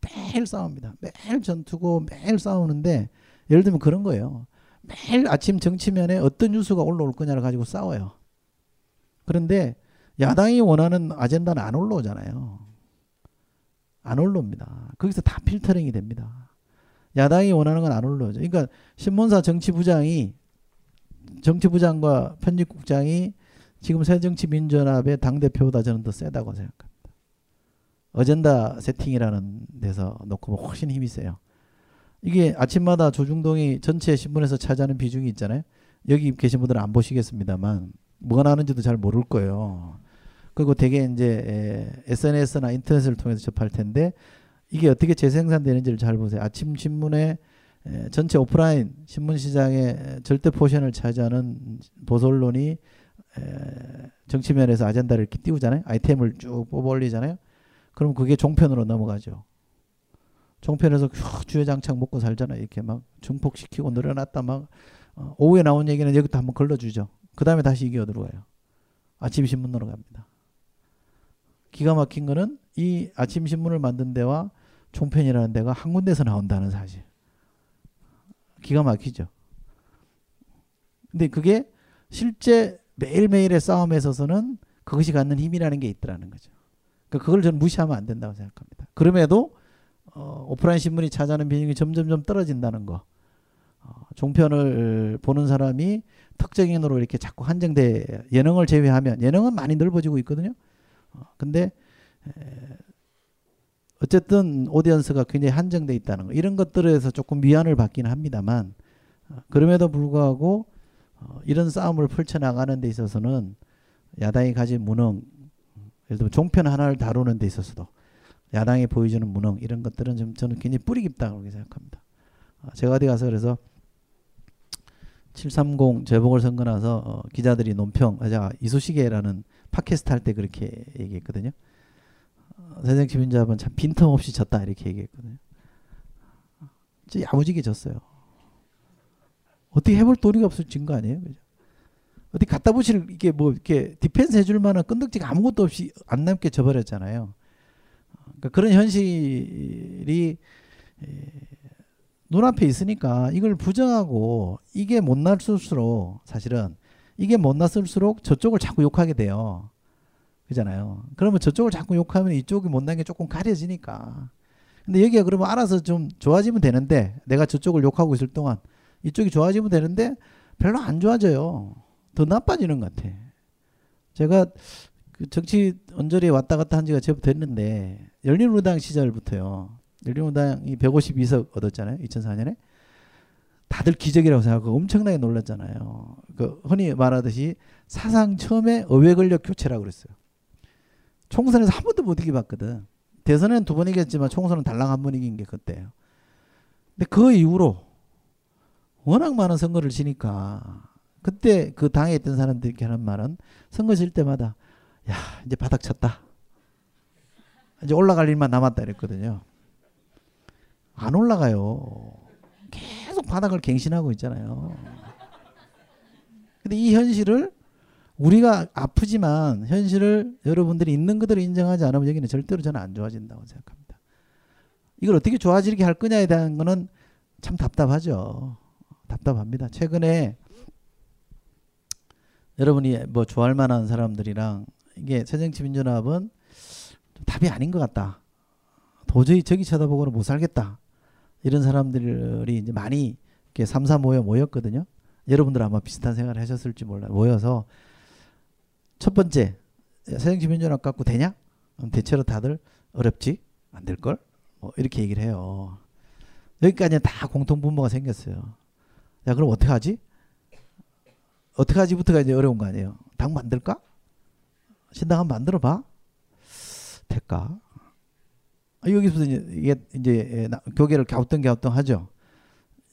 매일 싸웁니다. 매일 전투고 매일 싸우는데 예를 들면 그런 거예요. 매일 아침 정치면에 어떤 뉴스가 올라올 거냐를 가지고 싸워요. 그런데 야당이 원하는 아젠다는 안 올라오잖아요. 안 올라옵니다. 거기서 다 필터링이 됩니다. 야당이 원하는 건 안 올라오죠. 그러니까 신문사 정치부장이 정치부장과 편집국장이 지금 새정치민주연합의 당대표보다 저는 더 세다고 생각합니다. 어젠다 세팅이라는 데서 놓고 보면 훨씬 힘이 세요. 이게 아침마다 조중동이 전체 신문에서 차지하는 비중이 있잖아요. 여기 계신 분들은 안 보시겠습니다만 뭐가 나는지도 잘 모를 거예요. 그리고 대개 이제 SNS나 인터넷을 통해서 접할 텐데 이게 어떻게 재생산되는지를 잘 보세요. 아침 신문에 전체 오프라인 신문 시장의 절대 포션을 차지하는 보수 언론이 정치면에서 아젠다를 이렇게 띄우잖아요. 아이템을 쭉 뽑아 올리잖아요. 그럼 그게 종편으로 넘어가죠. 종편에서 주회장창 먹고 살잖아요. 이렇게 막 증폭시키고 늘어났다 막 어, 오후에 나온 얘기는 여기도 한번 걸러주죠. 그 다음에 다시 이겨 들어가요. 아침 신문으로 갑니다. 기가 막힌 거는 이 아침 신문을 만든 데와 종편이라는 데가 한 군데서 나온다는 사실. 기가 막히죠. 근데 그게 실제 매일매일의 싸움에 있어서는 그것이 갖는 힘이라는 게 있더라는 거죠. 그러니까 그걸 저는 무시하면 안 된다고 생각합니다. 그럼에도 어, 오프라인 신문이 차지하는 비중이 점점점 떨어진다는 거. 어, 종편을 보는 사람이 특정인으로 이렇게 자꾸 한정돼 예능을 제외하면 예능은 많이 넓어지고 있거든요. 어, 근데 에, 어쨌든 오디언스가 굉장히 한정돼 있다는 거 이런 것들에서 조금 미안을 받기는 합니다만 어, 그럼에도 불구하고 어, 이런 싸움을 펼쳐나가는 데 있어서는 야당이 가진 무능 예를 들면 종편 하나를 다루는 데 있어서도 야당이 보여주는 무능 이런 것들은 좀 저는 굉장히 뿌리 깊다고 생각합니다. 어, 제가 어디 가서 그래서 730 재보궐 선거 나서 어, 기자들이 논평, 아, 제가 이소시계라는 팟캐스트 할 때 그렇게 얘기했거든요. 어, 새정치민주합은 참 빈틈없이 졌다 이렇게 얘기했거든요. 진짜 야무지게 졌어요. 어떻게 해볼 도리가 없어 진 거 아니에요? 그죠? 어디 갖다 붙일 이게 뭐 이렇게 디펜스 해줄 만한 끈덕지가 아무것도 없이 안 남게 져버렸잖아요. 그러니까 그런 현실이 눈앞에 있으니까 이걸 부정하고 이게 못 났을수록 사실은 이게 못 났을수록 저쪽을 자꾸 욕하게 돼요. 그잖아요. 그러면 저쪽을 자꾸 욕하면 이쪽이 못난 게 조금 가려지니까. 근데 여기가 그러면 알아서 좀 좋아지면 되는데 내가 저쪽을 욕하고 있을 동안 이쪽이 좋아지면 되는데 별로 안 좋아져요. 더 나빠지는 것 같아. 제가 그 정치 언저리에 왔다 갔다 한 지가 제법 됐는데 열린우당 시절부터요. 열린우당이 152석 얻었잖아요. 2004년에. 다들 기적이라고 생각하고 엄청나게 놀랐잖아요. 그 흔히 말하듯이 사상 처음에 의회 권력 교체라고 그랬어요. 총선에서 한 번도 못 이겨봤거든. 대선에는 두번 이겼지만 총선은 달랑 한 번 이긴 게 그때예요. 근데 그 이후로 워낙 많은 선거를 지니까 그때 그 당에 있던 사람들이 하는 말은 선거 질 때마다 야 이제 바닥 쳤다. 이제 올라갈 일만 남았다 이랬거든요. 안 올라가요. 계속 바닥을 갱신하고 있잖아요. 근데 이 현실을 우리가 아프지만 현실을 여러분들이 있는 그대로 인정하지 않으면 여기는 절대로 저는 안 좋아진다고 생각합니다. 이걸 어떻게 좋아지게 할 거냐에 대한 거는 참 답답하죠. 답답합니다. 최근에 여러분이 뭐 좋아할 만한 사람들이랑 이게 새정치민주연합은 답이 아닌 것 같다. 도저히 저기 쳐다보고는 못 살겠다. 이런 사람들이 이제 많이 이렇게 삼사 모여 모였거든요. 여러분들 아마 비슷한 생각을 하셨을지 몰라요. 모여서 첫 번째 새정치 민주연합 갖고 되냐? 대체로 다들 어렵지 안 될 걸. 뭐 이렇게 얘기를 해요. 여기까지는 다 공통 분모가 생겼어요. 야 그럼 어떻게 하지? 어떻게 하지부터가 이제 어려운 거 아니에요. 당 만들까? 신당 한번 만들어 봐. 될까? 아, 여기서 이제 이제 교계를 갸우뚱갸우뚱 하죠.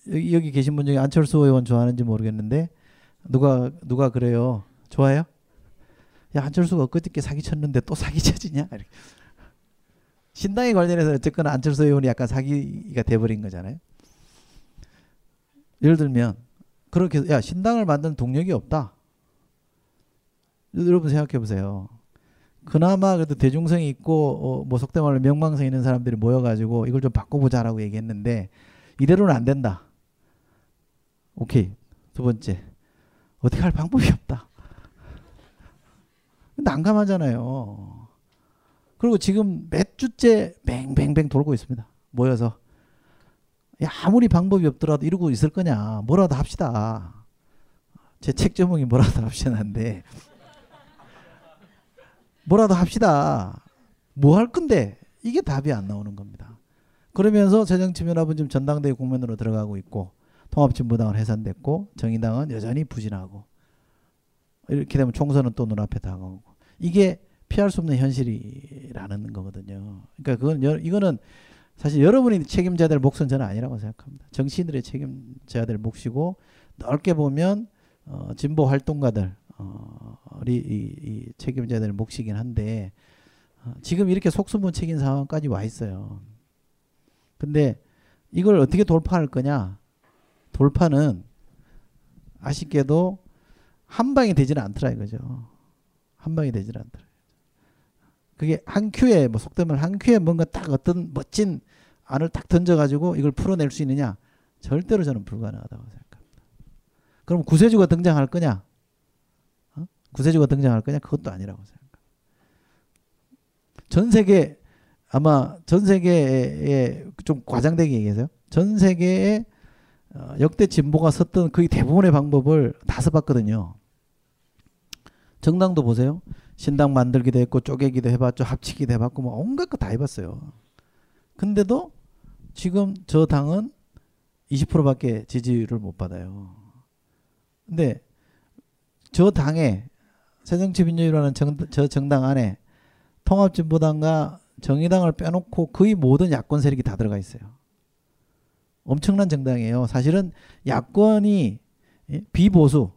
여기, 여기 계신 분 중에 안철수 의원 좋아하는지 모르겠는데 누가 누가 그래요? 좋아요? 야 안철수가 엊그저께 사기쳤는데 또 사기쳐지냐? 이렇게. 신당에 관련해서 어쨌거나 안철수 의원이 약간 사기가 돼버린 거잖아요. 예를 들면 그렇게 야 신당을 만드는 동력이 없다. 여러분 생각해 보세요. 그나마 그래도 대중성이 있고 어, 뭐 속된 말로 명망성 있는 사람들이 모여가지고 이걸 좀 바꿔보자라고 얘기했는데 이대로는 안 된다. 오케이 두 번째 어떻게 할 방법이 없다. 난감하잖아요. 그리고 지금 몇 주째 뱅뱅뱅 돌고 있습니다. 모여서 야, 아무리 방법이 없더라도 이러고 있을 거냐. 뭐라도 합시다. 제 책 제목이 뭐라도 합시다인데 뭐라도 합시다. 뭐 할 건데 이게 답이 안 나오는 겁니다. 그러면서 새정치민합은 지금 전당대회 국면으로 들어가고 있고 통합진보당은 해산됐고 정의당은 여전히 부진하고 이렇게 되면 총선은 또 눈앞에 다가오고 이게 피할 수 없는 현실이라는 거거든요. 그러니까 그건 여, 이거는 사실 여러분이 책임져야 될 몫은 저는 아니라고 생각합니다. 정치인들의 책임져야 될 몫이고 넓게 보면 어, 진보 활동가들 어, 이, 이 책임져야 될 몫이긴 한데 어, 지금 이렇게 속수무책인 상황까지 와 있어요. 근데 이걸 어떻게 돌파할 거냐? 돌파는 아쉽게도 한 방이 되지는 않더라 이거죠. 한 방이 되지는 않더라. 그게 한 큐에 뭐 속되면 한 큐에 뭔가 딱 어떤 멋진 안을 딱 던져가지고 이걸 풀어낼 수 있느냐? 절대로 저는 불가능하다고 생각합니다. 그럼 구세주가 등장할 거냐? 어? 구세주가 등장할 거냐? 그것도 아니라고 생각합니다. 전 세계 아마 전 세계에 좀 과장되게 얘기해서요. 전 세계에 어, 역대 진보가 섰던 거의 대부분의 방법을 다 써봤거든요. 정당도 보세요. 신당 만들기도 했고 쪼개기도 해봤죠. 합치기도 해봤고 뭐 온갖 거 다 해봤어요. 근데도 지금 저 당은 20%밖에 지지를 못 받아요. 근데 저 당에 새정치민주연이라는 정, 저 정당 안에 통합진보당과 정의당을 빼놓고 거의 모든 야권 세력이 다 들어가 있어요. 엄청난 정당이에요. 사실은 야권이 예, 비보수,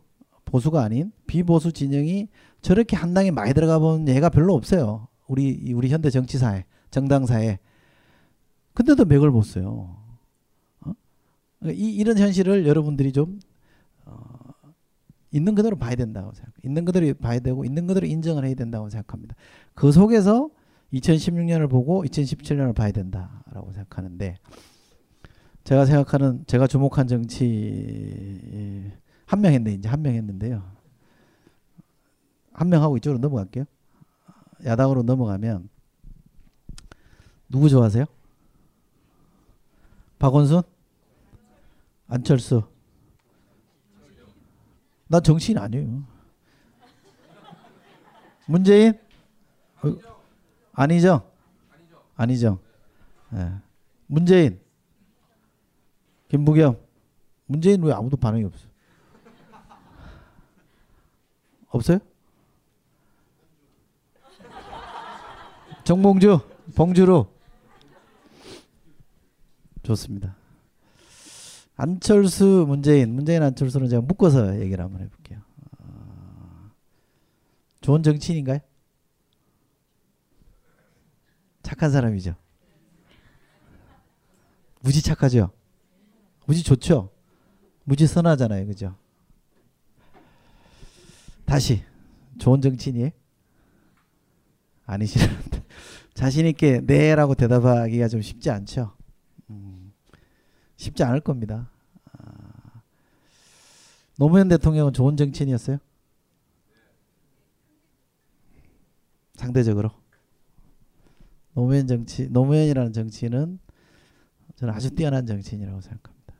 보수가 아닌 비보수 진영이 저렇게 한 당에 많이 들어가 본 예가 별로 없어요. 우리 우리 현대 정치사에 정당사에. 근데도 맥을 못 써요. 어? 그러니까 이, 이런 현실을 여러분들이 좀 어, 있는 그대로 봐야 된다고 생각. 있는 그대로 봐야 되고 있는 그대로 인정을 해야 된다고 생각합니다. 그 속에서 2016년을 보고 2017년을 봐야 된다라고 생각하는데 제가 생각하는 제가 주목한 정치 한 명 했는데 이제 한 명 했는데요. 한 명 하고 이쪽으로 넘어갈게요. 야당으로 넘어가면 누구 좋아하세요? 박원순? 안철수? 나 정치인 아니에요. 문재인? 어, 아니죠? 아니죠. 네. 문재인? 김부겸? 문재인 왜 아무도 반응이 없어? 없어요? 정봉주, 봉주루. 좋습니다. 안철수, 문재인, 문재인, 안철수는 제가 묶어서 얘기를 한번 해볼게요. 어, 좋은 정치인인가요? 착한 사람이죠. 무지 착하죠. 무지 좋죠. 무지 선하잖아요, 그죠? 다시 좋은 정치인이에요? 아니시는데 자신 있게 네라고 대답하기가 좀 쉽지 않죠. 음, 쉽지 않을 겁니다. 아, 노무현 대통령은 좋은 정치인이었어요? 상대적으로 노무현 정치 노무현이라는 정치인은 저는 아주 뛰어난 정치인이라고 생각합니다.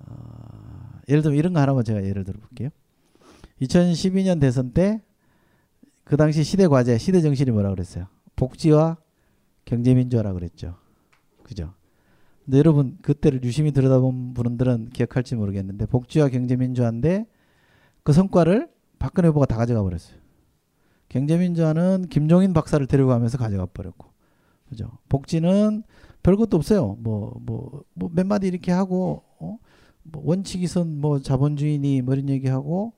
어, 예를 들면 이런 거 하나만 제가 예를 들어볼게요. 2012년 대선 때 그 당시 시대 과제, 시대 정신이 뭐라 그랬어요? 복지와 경제 민주화라 그랬죠. 그죠? 근데 여러분 그때를 유심히 들여다본 분들은 기억할지 모르겠는데 복지와 경제민주화인데 그 성과를 박근혜 후보가 다 가져가 버렸어요. 경제민주화는 김종인 박사를 데리고 가면서 가져가 버렸고, 그죠? 복지는 별것도 없어요. 뭐 뭐 뭐 몇 마디 이렇게 하고 어? 뭐 원칙이선 뭐 자본주의니 뭐 이런 얘기하고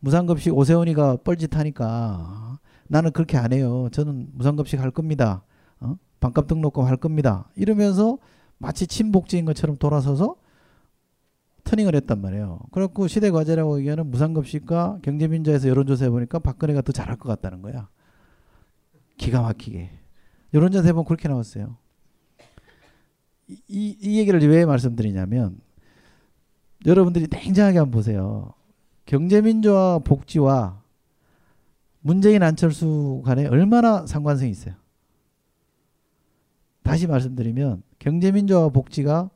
무상급식 오세훈이가 뻘짓하니까 나는 그렇게 안 해요. 저는 무상급식 할 겁니다. 어? 반값 등록금 할 겁니다. 이러면서 마치 친복지인 것처럼 돌아서서 터닝을 했단 말이에요. 그래갖고 시대 과제라고 얘기하는 무상급식과 경제민주화에서 여론조사 해보니까 박근혜가 더 잘할 것 같다는 거야. 기가 막히게. 여론조사 해보면 그렇게 나왔어요. 이, 이, 이 얘기를 왜 말씀드리냐면 여러분들이 냉정하게 한번 보세요. 경제민주화 복지와 문재인 안철수 간에 얼마나 상관성이 있어요. 다시 말씀드리면 경제민주화 복지가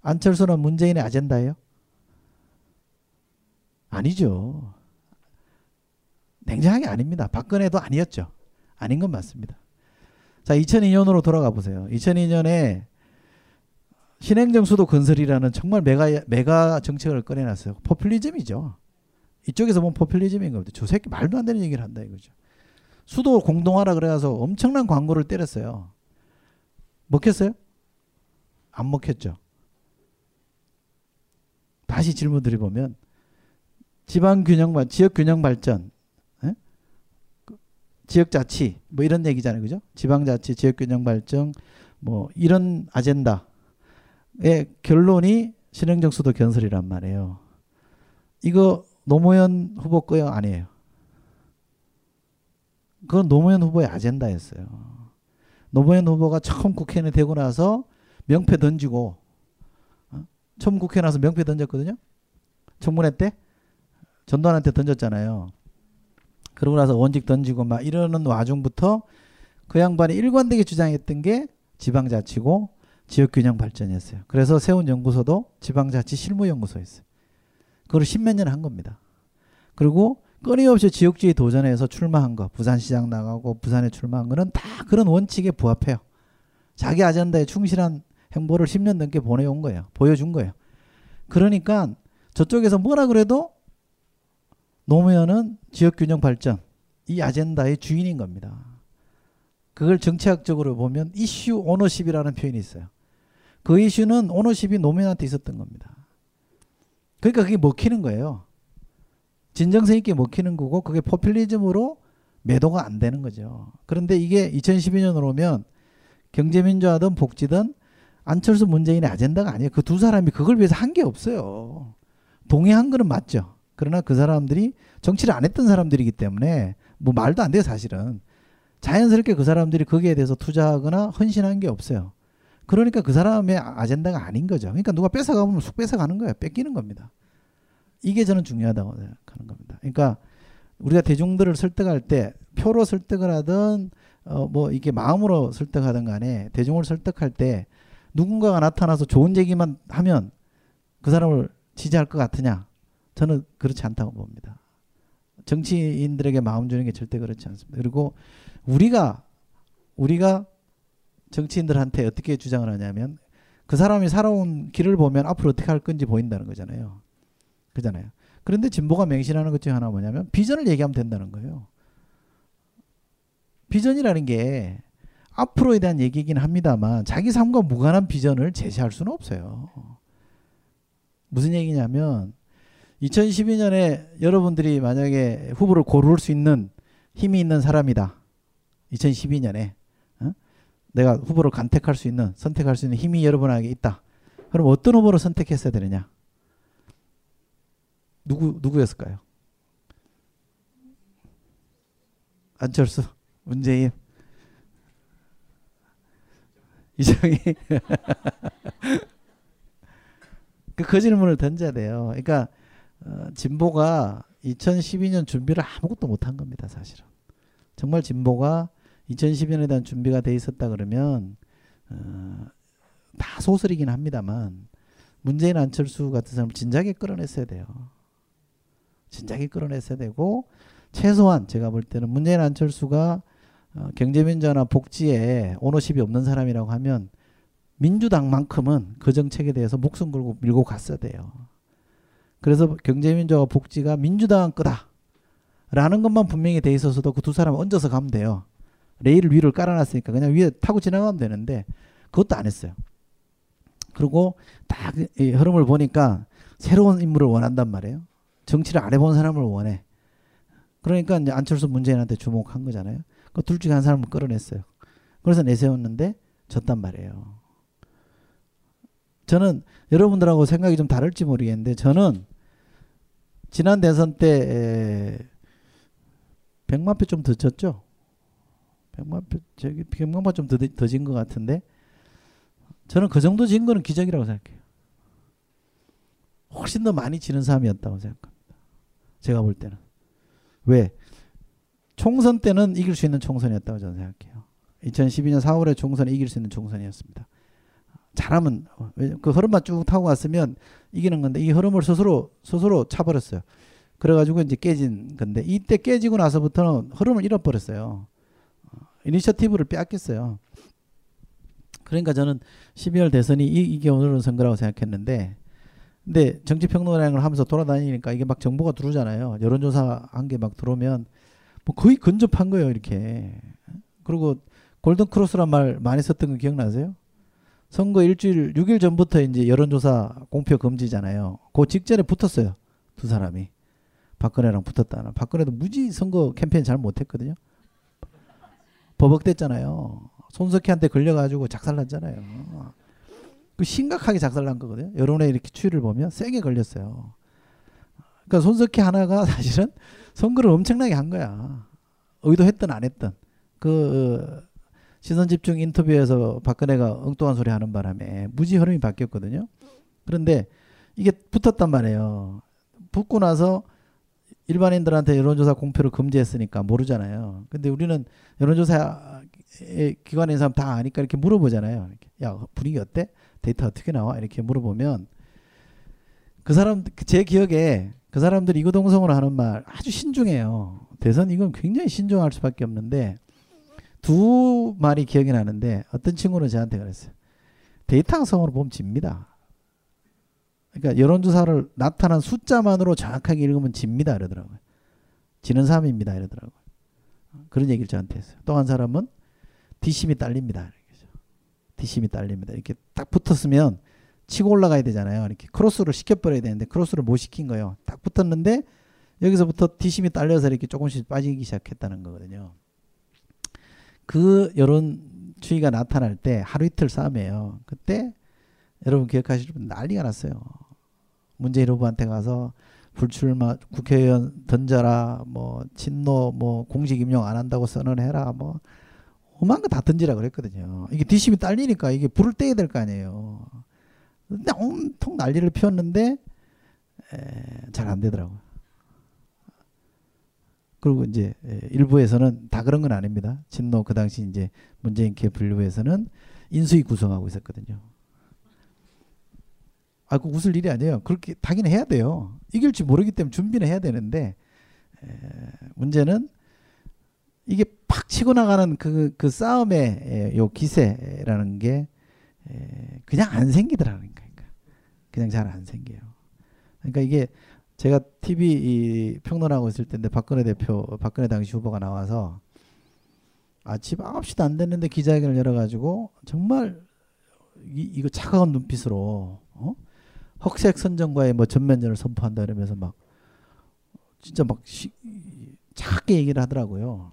안철수나 문재인의 아젠다예요? 아니죠. 냉정하게 아닙니다. 박근혜도 아니었죠. 아닌 건 맞습니다. 자, 2002년으로 돌아가 보세요. 2002년에 신행정수도 건설이라는 정말 메가 메가 정책을 꺼내놨어요. 포퓰리즘이죠. 이쪽에서 보면 포퓰리즘인 겁니다. 저 새끼 말도 안 되는 얘기를 한다 이거죠. 수도 공동화라 그래서 엄청난 광고를 때렸어요. 먹혔어요? 안 먹혔죠. 다시 질문 드려보면 지방 균형 지역 균형 발전 에? 그 지역 자치 뭐 이런 얘기잖아요. 그죠? 지방 자치, 지역 균형 발전 뭐 이런 아젠다의 결론이 신행정 수도 건설이란 말이에요. 이거 노무현 후보 거요? 아니에요. 그건 노무현 후보의 아젠다였어요. 노무현 후보가 처음 국회의원이 되고 나서 명패 던지고 어? 처음 국회 나서 명패 던졌거든요. 청문회 때 전두환한테 던졌잖아요. 그러고 나서 원직 던지고 막 이러는 와중부터 그 양반이 일관되게 주장했던 게 지방자치고 지역균형 발전이었어요. 그래서 세운 연구소도 지방자치 실무연구소였어요. 그걸 십몇 년 한 겁니다. 그리고 끊임없이 지역주의 도전해서 출마한 거, 부산시장 나가고 부산에 출마한 거는 다 그런 원칙에 부합해요. 자기 아젠다에 충실한 행보를 10년 넘게 보내온 거예요. 보여준 거예요. 그러니까 저쪽에서 뭐라 그래도 노무현은 지역균형 발전 이 아젠다의 주인인 겁니다. 그걸 정치학적으로 보면 이슈 오너십이라는 표현이 있어요. 그 이슈는 오너십이 노무현한테 있었던 겁니다. 그러니까 그게 먹히는 거예요. 진정성 있게 먹히는 거고 그게 포퓰리즘으로 매도가 안 되는 거죠. 그런데 이게 2012년으로 오면 경제민주화든 복지든 안철수 문재인의 아젠다가 아니에요. 그 두 사람이 그걸 위해서 한 게 없어요. 동의한 거는 맞죠. 그러나 그 사람들이 정치를 안 했던 사람들이기 때문에 뭐 말도 안 돼요 사실은. 자연스럽게 그 사람들이 거기에 대해서 투자하거나 헌신한 게 없어요. 그러니까 그 사람의 아젠다가 아닌 거죠. 그러니까 누가 뺏어가면 쑥 뺏어가는 거예요. 뺏기는 겁니다. 이게 저는 중요하다고 생각하는 겁니다. 그러니까 우리가 대중들을 설득할 때 표로 설득을 하든 어 뭐 이게 마음으로 설득하든 간에 대중을 설득할 때 누군가가 나타나서 좋은 얘기만 하면 그 사람을 지지할 것 같으냐? 저는 그렇지 않다고 봅니다. 정치인들에게 마음 주는 게 절대 그렇지 않습니다. 그리고 우리가 우리가 정치인들한테 어떻게 주장을 하냐면 그 사람이 살아온 길을 보면 앞으로 어떻게 할 건지 보인다는 거잖아요. 그잖아요. 그런데 진보가 맹신하는 것 중에 하나 뭐냐면 비전을 얘기하면 된다는 거예요. 비전이라는 게 앞으로에 대한 얘기이긴 합니다만 자기 삶과 무관한 비전을 제시할 수는 없어요. 무슨 얘기냐면 2012년에 여러분들이 만약에 후보를 고를 수 있는 힘이 있는 사람이다. 2012년에 어? 내가 후보를 간택할 수 있는 선택할 수 있는 힘이 여러분에게 있다. 그럼 어떤 후보를 선택했어야 되느냐? 누구 누구였을까요? 안철수, 문재인, 이정희. 그, 그 질문을 던져야 돼요. 그러니까 어, 진보가 2012년 준비를 아무것도 못한 겁니다, 사실은. 정말 진보가 2012년에 대한 준비가 돼 있었다 그러면 어, 다 소설이긴 합니다만 문재인 안철수 같은 사람을 진작에 끌어냈어야 돼요. 진작에 끌어냈어야 되고 최소한 제가 볼 때는 문재인 안철수가 어, 경제민주화나 복지에 오너십이 없는 사람이라고 하면 민주당만큼은 그 정책에 대해서 목숨 걸고 밀고 갔어야 돼요. 그래서 경제민주화 복지가 민주당 거다. 라는 것만 분명히 돼 있어서도 그 두 사람 얹어서 가면 돼요. 레일을 위로 깔아놨으니까 그냥 위에 타고 지나가면 되는데 그것도 안 했어요. 그리고 딱이 흐름을 보니까 새로운 인물을 원한단 말이에요. 정치를 안 해본 사람을 원해. 그러니까 이제 안철수 문재인한테 주목한 거잖아요. 그 둘 중에 한 사람을 끌어냈어요. 그래서 내세웠는데 졌단 말이에요. 저는 여러분들하고 생각이 좀 다를지 모르겠는데 저는 지난 대선 때 100만 표 좀 더 졌죠. 100만 표 저기 100만 표 좀 더진 것 같은데 저는 그 정도 진 거는 기적이라고 생각해요. 훨씬 더 많이 지는 사람이었다고 생각합니다. 제가 볼 때는 왜 총선 때는 이길 수 있는 총선이었다고 저는 생각해요. 2012년 4월에 총선에 이길 수 있는 총선이었습니다. 잘하면 그 흐름만 쭉 타고 갔으면 이기는 건데 이 흐름을 스스로 스스로 차버렸어요. 그래가지고 이제 깨진 건데 이때 깨지고 나서부터는 흐름을 잃어버렸어요. 어, 이니셔티브를 빼앗겼어요. 그러니까 저는 12월 대선이 이, 이게 오늘은 선거라고 생각했는데 근데 정치평론을 하면서 돌아다니니까 이게 막 정보가 들어오잖아요. 여론조사 한 게 막 들어오면 뭐 거의 근접한 거예요, 이렇게. 그리고 골든 크로스란 말 많이 썼던 거 기억나세요? 선거 일주일 6일 전부터 이제 여론조사 공표 금지잖아요. 그 직전에 붙었어요. 두 사람이. 박근혜랑 붙었다는. 박근혜도 무지 선거 캠페인 잘 못했거든요. 버벅댔잖아요. 손석희한테 걸려가지고 작살났잖아요. 그 심각하게 작살난 거거든요. 여론의 이렇게 추이를 보면 세게 걸렸어요. 그러니까 손석희 하나가 사실은 선거를 엄청나게 한 거야. 의도했든 안 했든. 그 시선 집중 인터뷰에서 박근혜가 엉뚱한 소리 하는 바람에 무지 흐름이 바뀌었거든요. 그런데 이게 붙었단 말이에요. 붙고 나서 일반인들한테 여론조사 공표를 금지했으니까 모르잖아요. 근데 우리는 여론조사 있는 사람 다 아니까 이렇게 물어보잖아요. 야 분위기 어때? 데이터 어떻게 나와? 이렇게 물어보면 그 사람 제 기억에 그 사람들이 이거동성으로 하는 말 아주 신중해요. 대선 이건 굉장히 신중할 수밖에 없는데 두 말이 기억이 나는데 어떤 친구는 저한테 그랬어요. 데이터성으로 보면 집니다. 그러니까 여론조사를 나타난 숫자만으로 정확하게 읽으면 집니다 이러더라고요. 지는 사람입니다 이러더라고요. 그런 얘기를 저한테 했어요. 또 한 사람은 뒷심이 딸립니다. 뒷심이 딸립니다. 이렇게 딱 붙었으면 치고 올라가야 되잖아요. 이렇게 크로스를 시켜버려야 되는데 크로스를 못 시킨 거예요. 딱 붙었는데 여기서부터 뒷심이 딸려서 이렇게 조금씩 빠지기 시작했다는 거거든요. 그 여론 추이가 나타날 때 하루 이틀 싸움이에요. 그때 여러분 기억하시면 난리가 났어요. 문재인 후보한테 가서 불출마 국회의원 던져라 뭐 친노 뭐 공식 임용 안 한다고 선언해라 뭐 오만 거 다 던지라 그랬거든요. 이게 뒷심이 딸리니까 이게 불을 떼야 될 거 아니에요. 근데 온통 난리를 피웠는데 잘 안 되더라고요. 그리고 이제 일부에서는 다 그런 건 아닙니다. 친노 그 당시 이제 문재인 개 분류에서는 인수위 구성하고 있었거든요. 아, 그 웃을 일이 아니에요. 그렇게 당연히 해야 돼요. 이길지 모르기 때문에 준비는 해야 되는데 에, 문제는 이게 팍 치고 나가는 그, 그 싸움의 에, 요 기세라는 게 에, 그냥 안 생기더라고요. 그러니까 그냥 잘 안 생겨요. 그러니까 이게 제가 TV 이 평론하고 있을 때인데 박근혜 대표, 박근혜 당시 후보가 나와서 아침 9시도 안 됐는데 기자회견을 열어가지고 정말 이, 이거 차가운 눈빛으로 어? 흑색 선정과의 뭐 전면전을 선포한다 이러면서 막 진짜 막 시, 차갑게 얘기를 하더라고요.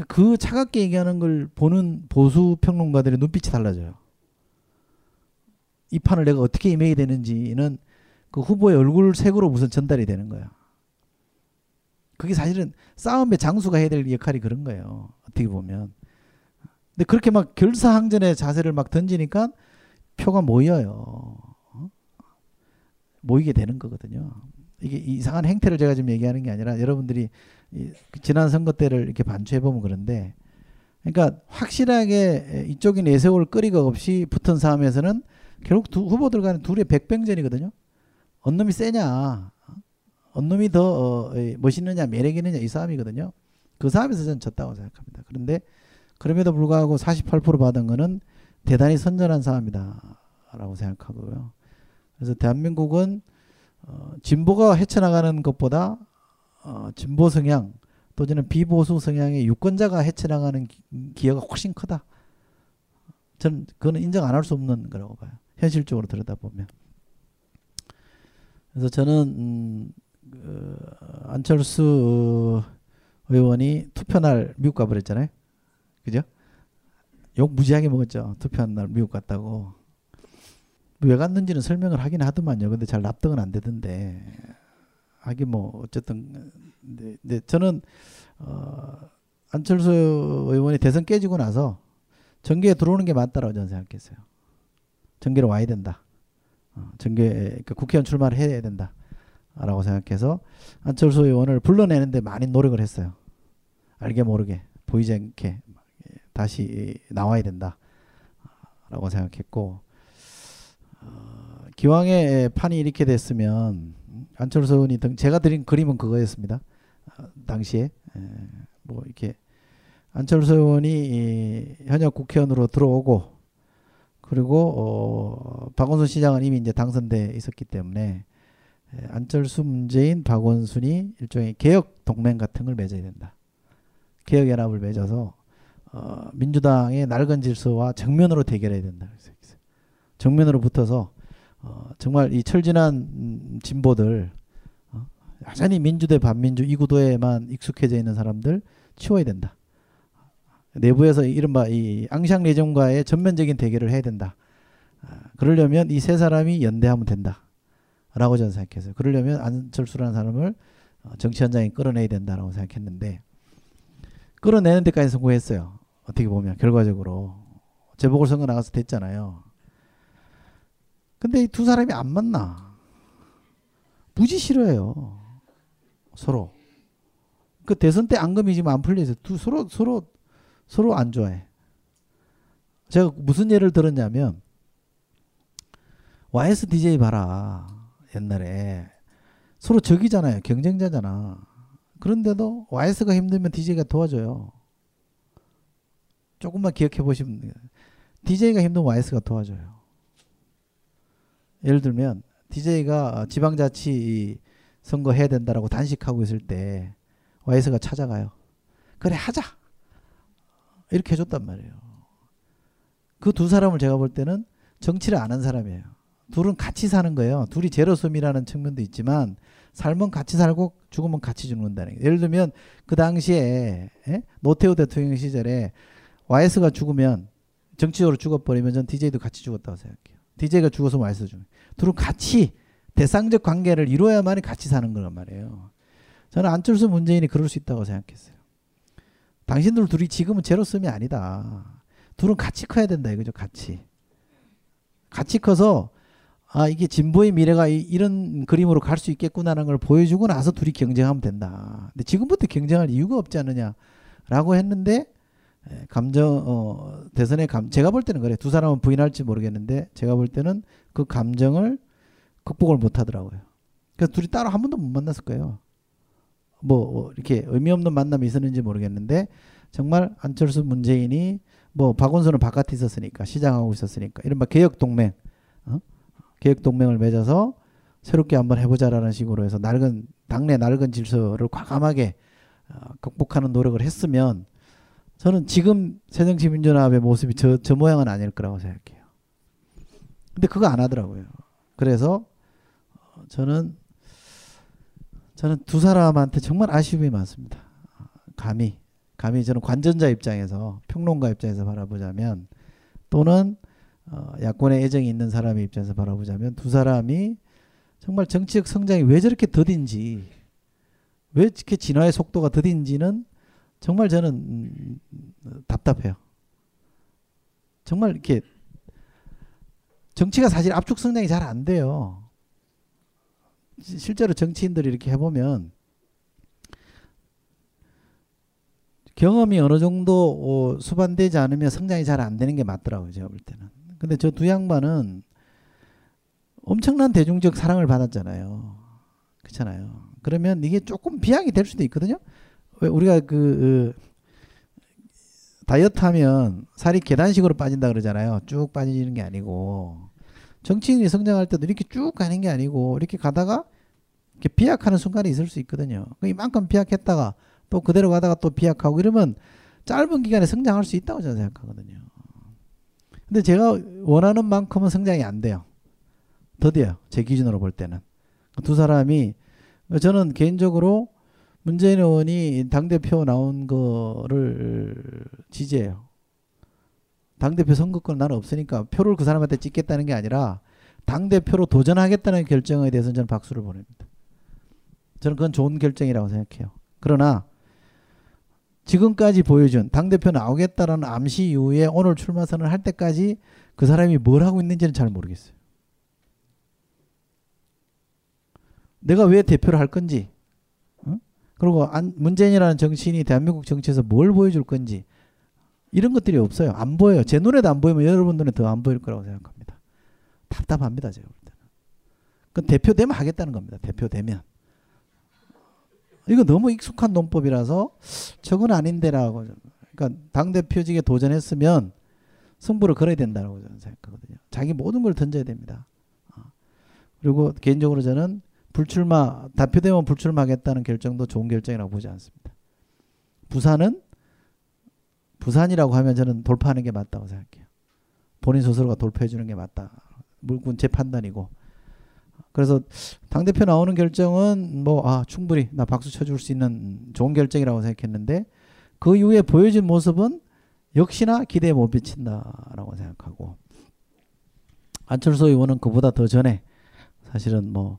그러니까 그 차갑게 얘기하는 걸 보는 보수 평론가들의 눈빛이 달라져요. 이 판을 내가 어떻게 임해야 되는지는 그 후보의 얼굴 색으로 우선 전달이 되는 거야. 그게 사실은 싸움의 장수가 해야 될 역할이 그런 거예요. 어떻게 보면. 근데 그렇게 막 결사항전의 자세를 막 던지니까 표가 모여요. 어? 모이게 되는 거거든요. 이게 이상한 행태를 제가 지금 얘기하는 게 아니라 여러분들이 지난 선거 때를 이렇게 반추해 보면 그런데 그러니까 확실하게 이쪽이 내세울 거리가 없이 붙은 싸움에서는 결국 두 후보들 간에 둘이 백병전이거든요. 어느 놈이 세냐, 어느 놈이 더 어, 멋있느냐, 매력 있느냐 이 싸움이거든요. 그 싸움에서 저는 졌다고 생각합니다. 그런데 그럼에도 불구하고 48% 받은 거는 대단히 선전한 싸움이다라고 생각하고요. 그래서 대한민국은 어, 진보가 헤쳐나가는 것보다 어, 진보 성향 또는 비보수 성향의 유권자가 헤쳐나가는 기여가 훨씬 크다. 저는 그거는 인정 안 할 수 없는 거라고 봐요. 현실적으로 들여다보면. 그래서 저는 음, 그 안철수 의원이 투표 날 미국 가버렸잖아요. 그죠? 욕 무지하게 먹었죠. 투표한 날 미국 갔다고. 왜 갔는지는 설명을 하긴 하더만요. 근데 잘 납득은 안 되던데. 하긴 뭐 어쨌든 근데, 근데 저는 어 안철수 의원이 대선 깨지고 나서 정계에 들어오는 게 맞다라고 저는 생각했어요. 정계로 와야 된다. 어, 정계 그러니까 국회의원 출마를 해야 된다라고 생각해서 안철수 의원을 불러내는데 많이 노력을 했어요. 알게 모르게 보이지 않게 다시 나와야 된다라고 생각했고 어, 기왕에 판이 이렇게 됐으면 안철수 의원이 등 제가 드린 그림은 그거였습니다. 어, 당시에 에, 뭐 이렇게 안철수 의원이 이 현역 국회의원으로 들어오고 그리고 어, 박원순 시장은 이미 이제 당선돼 있었기 때문에 에, 안철수 문재인 박원순이 일종의 개혁 동맹 같은 걸 맺어야 된다. 개혁 연합을 맺어서 어, 민주당의 낡은 질서와 정면으로 대결해야 된다. 정면으로 붙어서 어, 정말 이 철진한 음, 진보들 어, 여전히 민주대 반민주 이 구도에만 익숙해져 있는 사람들 치워야 된다. 내부에서 이른바 이 앙샹 레정과의 전면적인 대결을 해야 된다. 아, 그러려면 이 세 사람이 연대하면 된다. 라고 저는 생각했어요. 그러려면 안철수라는 사람을 어, 정치 현장에 끌어내야 된다라고 생각했는데 끌어내는 데까지 성공했어요. 어떻게 보면 결과적으로 재보궐선거 나가서 됐잖아요. 근데 이 두 사람이 안 만나. 무지 싫어해요. 서로. 그 대선 때 앙금이 지금 안 풀려서 두 서로 서로 서로 안 좋아해. 제가 무슨 예를 들었냐면 YSDJ 봐라. 옛날에 서로 적이잖아요. 경쟁자잖아. 그런데도 YS가 힘들면 DJ가 도와줘요. 조금만 기억해 보시면 DJ가 힘들면 YS가 도와줘요. 예를 들면 DJ가 지방자치 선거 해야 된다라고 단식하고 있을 때 YS가 찾아가요. 그래 하자. 이렇게 해줬단 말이에요. 그 두 사람을 제가 볼 때는 정치를 아는 사람이에요. 둘은 같이 사는 거예요. 둘이 제로섬이라는 측면도 있지만 삶은 같이 살고 죽으면 같이 죽는다는 게. 예를 들면 그 당시에 예? 노태우 대통령 시절에 YS가 죽으면 정치적으로 죽어버리면 전 DJ도 같이 죽었다고 생각해요. DJ가 죽어서 YS 죽. 둘은 같이 대상적 관계를 이루어야만이 같이 사는 거란 말이에요. 저는 안철수 문재인이 그럴 수 있다고 생각했어요. 당신들 둘이 지금은 제로섬이 아니다. 둘은 같이 커야 된다 이거죠. 같이. 같이 커서 아 이게 진보의 미래가 이, 런 그림으로 갈 수 있겠구나라는 걸 보여주고 나서 둘이 경쟁하면 된다. 근데 지금부터 경쟁할 이유가 없지 않느냐라고 했는데 감정 어 대선의 감 제가 볼 때는 그래 두 사람은 부인할지 모르겠는데 제가 볼 때는 그 감정을 극복을 못 하더라고요. 그래서 둘이 따로 한 번도 못 만났을 거예요. 뭐 이렇게 의미 없는 만남이 있었는지 모르겠는데 정말 안철수 문재인이 뭐 박원순은 바깥에 있었으니까 시장하고 있었으니까 이른바 개혁 동맹 어? 개혁 동맹을 맺어서 새롭게 한번 해보자라는 식으로 해서 낡은 당내 낡은 질서를 과감하게 어, 극복하는 노력을 했으면 저는 지금 새정치민주연합의 모습이 저, 저 모양은 아닐 거라고 생각해요. 근데 그거 안 하더라고요. 그래서 저는 저는 두 사람한테 정말 아쉬움이 많습니다. 감히 감히 저는 관전자 입장에서 평론가 입장에서 바라보자면 또는 어, 야권에 애정이 있는 사람의 입장에서 바라보자면 두 사람이 정말 정치적 성장이 왜 저렇게 더딘지 왜 이렇게 진화의 속도가 더딘지는 정말 저는 음, 답답해요. 정말 이렇게 정치가 사실 압축 성장이 잘 안 돼요. 실제로 정치인들이 이렇게 해보면 경험이 어느 정도 어, 수반되지 않으면 성장이 잘 안 되는 게 맞더라고요. 제가 볼 때는. 근데 저 두 양반은 엄청난 대중적 사랑을 받았잖아요. 그렇잖아요. 그러면 이게 조금 비약이 될 수도 있거든요. 왜 우리가 그, 그 다이어트 하면 살이 계단식으로 빠진다 그러잖아요. 쭉 빠지는 게 아니고 정치인이 성장할 때도 이렇게 쭉 가는 게 아니고 이렇게 가다가 이렇게 비약하는 순간이 있을 수 있거든요. 그 이만큼 비약했다가 또 그대로 가다가 또 비약하고 이러면 짧은 기간에 성장할 수 있다고 저는 생각하거든요. 근데 제가 원하는 만큼은 성장이 안 돼요. 더디요. 제 기준으로 볼 때는. 두 사람이 저는 개인적으로 문재인 의원이 당대표 나온 거를 지지해요. 당대표 선거권 나는 없으니까 표를 그 사람한테 찍겠다는 게 아니라 당대표로 도전하겠다는 결정에 대해서는 저는 박수를 보냅니다. 저는 그건 좋은 결정이라고 생각해요. 그러나 지금까지 보여준 당대표 나오겠다라는 암시 이후에 오늘 출마 선언을 할 때까지 그 사람이 뭘 하고 있는지는 잘 모르겠어요. 내가 왜 대표를 할 건지, 어? 그리고 안, 문재인이라는 정치인이 대한민국 정치에서 뭘 보여줄 건지 이런 것들이 없어요. 안 보여요. 제 눈에도 안 보이면 여러분 눈에 더 안 보일 거라고 생각합니다. 답답합니다. 제가 볼 때는. 그 대표되면 하겠다는 겁니다. 대표되면. 이거 너무 익숙한 논법이라서 저건 아닌데라고. 그러니까 당 대표직에 도전했으면 승부를 걸어야 된다고 저는 생각하거든요. 자기 모든 걸 던져야 됩니다. 어. 그리고 개인적으로 저는 불출마 대표되면 불출마하겠다는 결정도 좋은 결정이라고 보지 않습니다. 부산은 부산이라고 하면 저는 돌파하는 게 맞다고 생각해요. 본인 스스로가 돌파해 주는 게 맞다. 물군 제 판단이고. 그래서 당 대표 나오는 결정은 뭐 아 충분히 나 박수 쳐줄 수 있는 좋은 결정이라고 생각했는데 그 이후에 보여진 모습은 역시나 기대에 못 미친다라고 생각하고 안철수 의원은 그보다 더 전에 사실은 뭐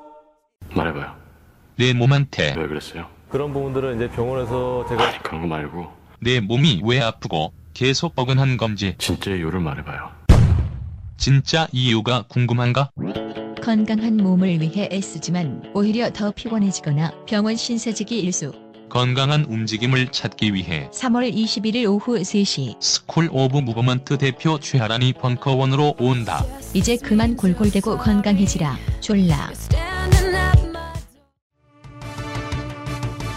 말해봐요. 내 몸한테 왜 그랬어요? 그런 부분들은 이제 병원에서 제가 아니 그런 거 말고 내 몸이 왜 아프고 계속 뻐근한 건지 진짜 이유를 말해봐요. 진짜 이유가 궁금한가? 건강한 몸을 위해 애쓰지만 오히려 더 피곤해지거나 병원 신세지기 일수. 건강한 움직임을 찾기 위해 3월 21일 오후 3시 스쿨 오브 무브먼트 대표 최하란이 벙커원으로 온다. 이제 그만 골골대고 건강해지라. 졸라.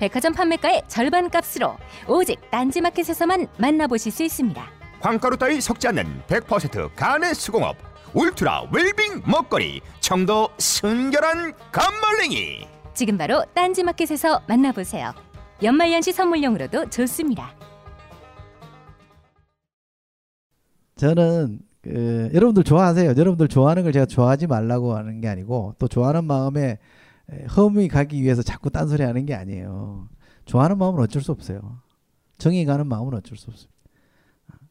백화점 판매가의 절반 값으로 오직 딴지마켓에서만 만나보실 수 있습니다. 광가루 따위 섞지 않는 100% 간의 수공업 울트라 웰빙 먹거리 청도 순결한 감말랭이 지금 바로 딴지마켓에서 만나보세요. 연말연시 선물용으로도 좋습니다. 저는 그, 여러분들 좋아하세요. 여러분들 좋아하는 걸 제가 좋아하지 말라고 하는 게 아니고 또 좋아하는 마음에 험이 가기 위해서 자꾸 딴소리 하는 게 아니에요. 좋아하는 마음은 어쩔 수 없어요. 정이 가는 마음은 어쩔 수 없습니다.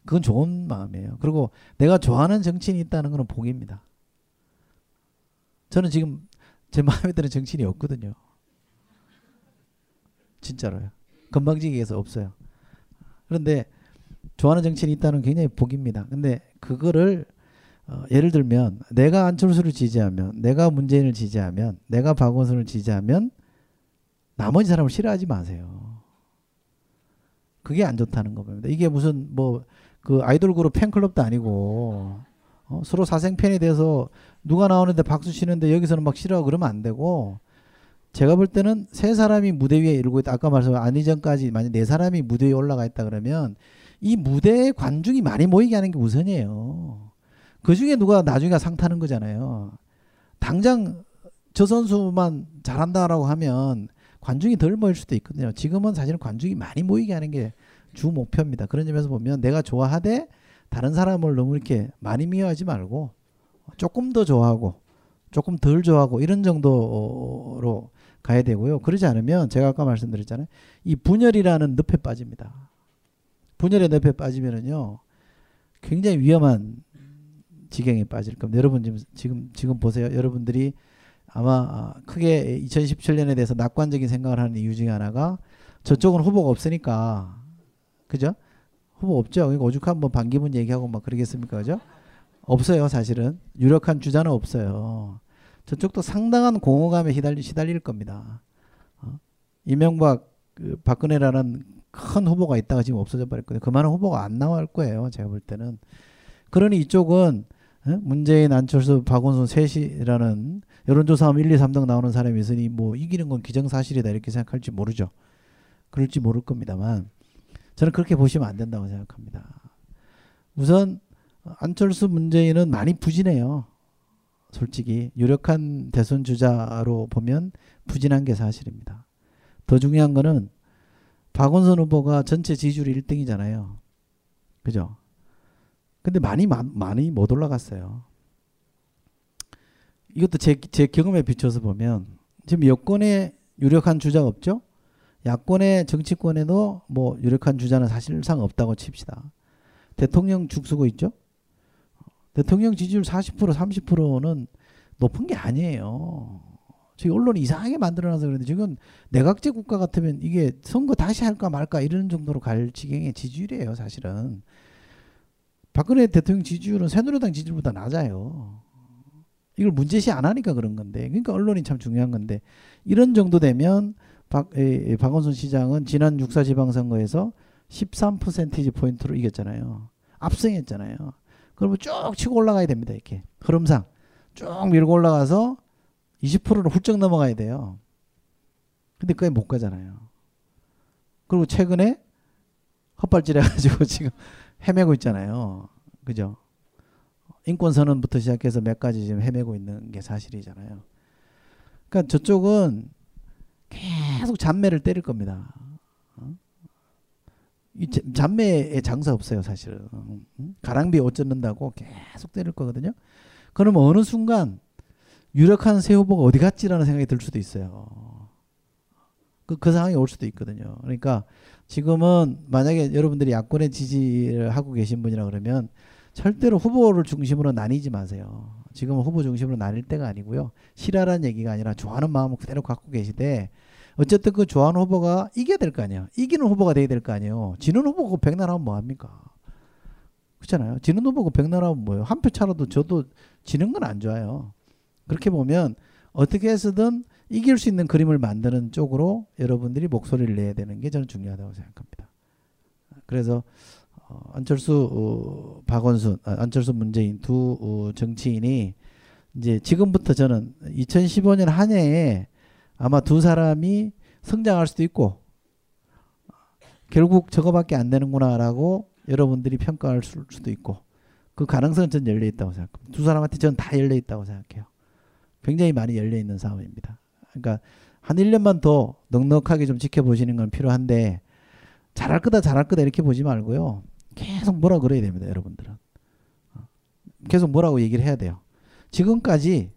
그건 좋은 마음이에요. 그리고 내가 좋아하는 정치인이 있다는 것은 복입니다. 저는 지금 제 마음에 드는 정치인이 없거든요. 진짜로요. 건방지기에서 없어요. 그런데 좋아하는 정치인이 있다는 굉장히 복입니다. 근데 그거를 어, 예를 들면 내가 안철수를 지지하면 내가 문재인을 지지하면 내가 박원순을 지지하면 나머지 사람을 싫어하지 마세요. 그게 안 좋다는 겁니다. 이게 무슨 뭐 그 아이돌 그룹 팬클럽도 아니고 어, 서로 사생 팬에 대해서 누가 나오는데 박수 치는데 여기서는 막 싫어하고 그러면 안 되고 제가 볼 때는 세 사람이 무대 위에 이르고 있다. 아까 말씀한 안희정까지 만약 네 사람이 무대 위에 올라가 있다 그러면 이 무대에 관중이 많이 모이게 하는 게 우선이에요. 그 중에 누가 나중에 상 타는 거잖아요. 당장 저 선수만 잘한다라고 하면 관중이 덜 모일 수도 있거든요. 지금은 사실은 관중이 많이 모이게 하는 게 주 목표입니다. 그런 점에서 보면 내가 좋아하되 다른 사람을 너무 이렇게 많이 미워하지 말고 조금 더 좋아하고 조금 덜 좋아하고 이런 정도로 가야 되고요. 그러지 않으면 제가 아까 말씀드렸잖아요. 이 분열이라는 늪에 빠집니다. 분열의 늪에 빠지면은요. 굉장히 위험한 지경에 빠질 겁니다. 여러분 지금 지금 지금 보세요. 여러분들이 아마 크게 2017년에 대해서 낙관적인 생각을 하는 이유 중에 하나가 저쪽은 후보가 없으니까 그죠? 후보 없죠. 그러니까 오죽한 뭐 반기문 얘기하고 막 그러겠습니까, 그죠? 없어요, 사실은 유력한 주자는 없어요. 저쪽도 상당한 공허감에 시달리, 시달릴 겁니다. 어? 이명박, 그 박근혜라는 큰 후보가 있다가 지금 없어져 버렸거든요. 그만한 후보가 안 나올 거예요, 제가 볼 때는. 그러니 이쪽은 예? 문재인, 안철수, 박원순 셋이라는 여론조사하면 1, 2, 3등 나오는 사람이 있으니 뭐 이기는 건 기정사실이다 이렇게 생각할지 모르죠. 그럴지 모를 겁니다만 저는 그렇게 보시면 안 된다고 생각합니다. 우선 안철수 문재인은 많이 부진해요. 솔직히 유력한 대선 주자로 보면 부진한 게 사실입니다. 더 중요한 거는 박원순 후보가 전체 지지율 1등이잖아요. 그죠? 근데 많이 많이 못 올라갔어요. 이것도 제, 제 경험에 비춰서 보면 지금 여권에 유력한 주자가 없죠? 야권의 정치권에도 뭐 유력한 주자는 사실상 없다고 칩시다. 대통령 죽쓰고 있죠? 대통령 지지율 40% 30%는 높은 게 아니에요. 저희 언론이 이상하게 만들어놔서 그런데 지금 내각제 국가 같으면 이게 선거 다시 할까 말까 이런 정도로 갈 지경의 지지율이에요, 사실은. 박근혜 대통령 지지율은 새누리당 지지율보다 낮아요. 이걸 문제시 안 하니까 그런 건데. 그러니까 언론이 참 중요한 건데 이런 정도 되면 박, 에, 박원순 시장은 지난 육사 지방선거에서 13%지 포인트로 이겼잖아요. 압승했잖아요. 그러면 쭉 치고 올라가야 됩니다. 이렇게 흐름상 쭉 밀고 올라가서 20%를 훌쩍 넘어가야 돼요. 근데 그게 못 가잖아요. 그리고 최근에 헛발질해가지고 지금 헤매고 있잖아요. 그죠? 인권 선언부터 시작해서 몇 가지 지금 헤매고 있는 게 사실이잖아요. 그러니까 저쪽은 계속 잔매를 때릴 겁니다. 어? 이 잔매의 장사 없어요, 사실은. 가랑비 옷 젖는다고 계속 때릴 거거든요. 그러면 어느 순간 유력한 새 후보가 어디 갔지라는 생각이 들 수도 있어요. 그, 그 상황이 올 수도 있거든요. 그러니까 지금은 만약에 여러분들이 야권의 지지를 하고 계신 분이라 그러면 절대로 후보를 중심으로 나뉘지 마세요. 지금은 후보 중심으로 나뉠 때가 아니고요. 싫어라는 얘기가 아니라 좋아하는 마음을 그대로 갖고 계시되 어쨌든 그 좋아하는 후보가 이겨야 될 거 아니에요. 이기는 후보가 돼야 될 거 아니에요. 지는 후보가 백날하면 뭐합니까? 그렇잖아요. 지는 후보가 백날하면 뭐예요. 한 표 차로도 저도 지는 건 안 좋아요. 그렇게 보면 어떻게 해서든 이길 수 있는 그림을 만드는 쪽으로 여러분들이 목소리를 내야 되는 게 저는 중요하다고 생각합니다. 그래서 어, 안철수, 어, 박원순, 아, 안철수, 문재인 두 어, 정치인이 이제 지금부터 저는 2015년 한 해에 아마 두 사람이 성장할 수도 있고 결국 저거밖에 안 되는구나라고 여러분들이 평가할 수도 있고 그 가능성은 전 열려 있다고 생각합니다. 두 사람한테 전 다 열려 있다고 생각해요. 굉장히 많이 열려 있는 싸움입니다. 그러니까 한 1년만 더 넉넉하게 좀 지켜보시는 건 필요한데 잘할 거다 잘할 거다 이렇게 보지 말고요. 계속 뭐라 그래야 됩니다, 여러분들은. 계속 뭐라고 얘기를 해야 돼요. 지금까지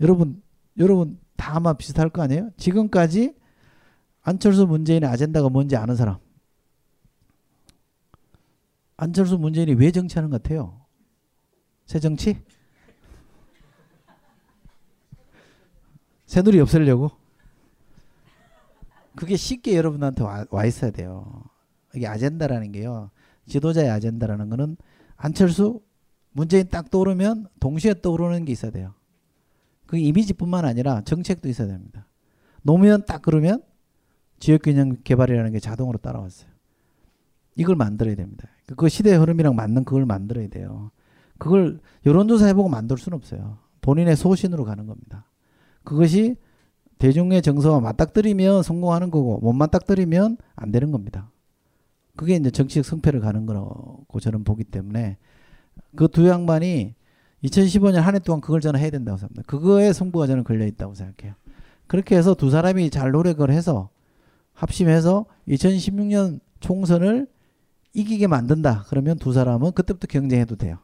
여러분 여러분 다 아마 비슷할 거 아니에요? 지금까지 안철수 문재인의 아젠다가 뭔지 아는 사람. 안철수 문재인이 왜 정치하는 것 같아요? 새 정치? 새누리 없애려고? 그게 쉽게 여러분한테 와, 와 있어야 돼요. 이게 아젠다라는 게요. 지도자의 아젠다라는 거는 안철수, 문재인 딱 떠오르면 동시에 떠오르는 게 있어야 돼요. 그 이미지뿐만 아니라 정책도 있어야 됩니다. 노무현 딱 그러면 지역균형 개발이라는 게 자동으로 따라왔어요. 이걸 만들어야 됩니다. 그 시대의 흐름이랑 맞는 그걸 만들어야 돼요. 그걸 여론조사 해보고 만들 수는 없어요. 본인의 소신으로 가는 겁니다. 그것이 대중의 정서와 맞닥뜨리면 성공하는 거고 못 맞닥뜨리면 안 되는 겁니다. 그게 이제 정치적 성패를 가는 거라고 저는 보기 때문에 그 두 양반이 2015년 한 해 동안 그걸 저는 해야 된다고 생각합니다. 그거에 승부가 저는 걸려 있다고 생각해요. 그렇게 해서 두 사람이 잘 노력을 해서 합심해서 2016년 총선을 이기게 만든다. 그러면 두 사람은 그때부터 경쟁해도 돼요.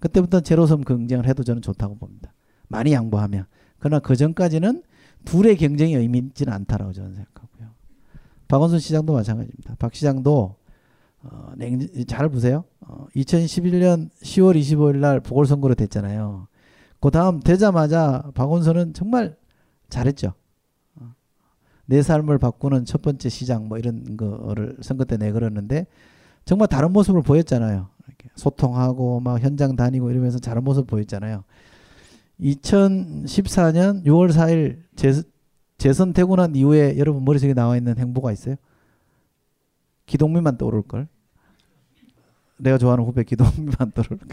그때부터 제로섬 경쟁을 해도 저는 좋다고 봅니다. 많이 양보하면. 그러나 그 전까지는 둘의 경쟁이 의미 있지는 않다라고 저는 생각하고요. 박원순 시장도 마찬가지입니다. 박 시장도 어, 냉, 잘 보세요. 어, 2011년 10월 25일 날 보궐선거로 됐잖아요. 그 다음 되자마자 박원순은 정말 잘했죠. 어, 내 삶을 바꾸는 첫 번째 시장 뭐 이런 거를 선거 때 내걸었는데 정말 다른 모습을 보였잖아요. 소통하고 막 현장 다니고 이러면서 다른 모습 보였잖아요. 2014년 6월 4일 재, 재선되고 난 이후에 여러분 머릿속에 나와 있는 행보가 있어요? 기동민만 떠오를 걸. 내가 좋아하는 후배 기동민만 떠오를 걸.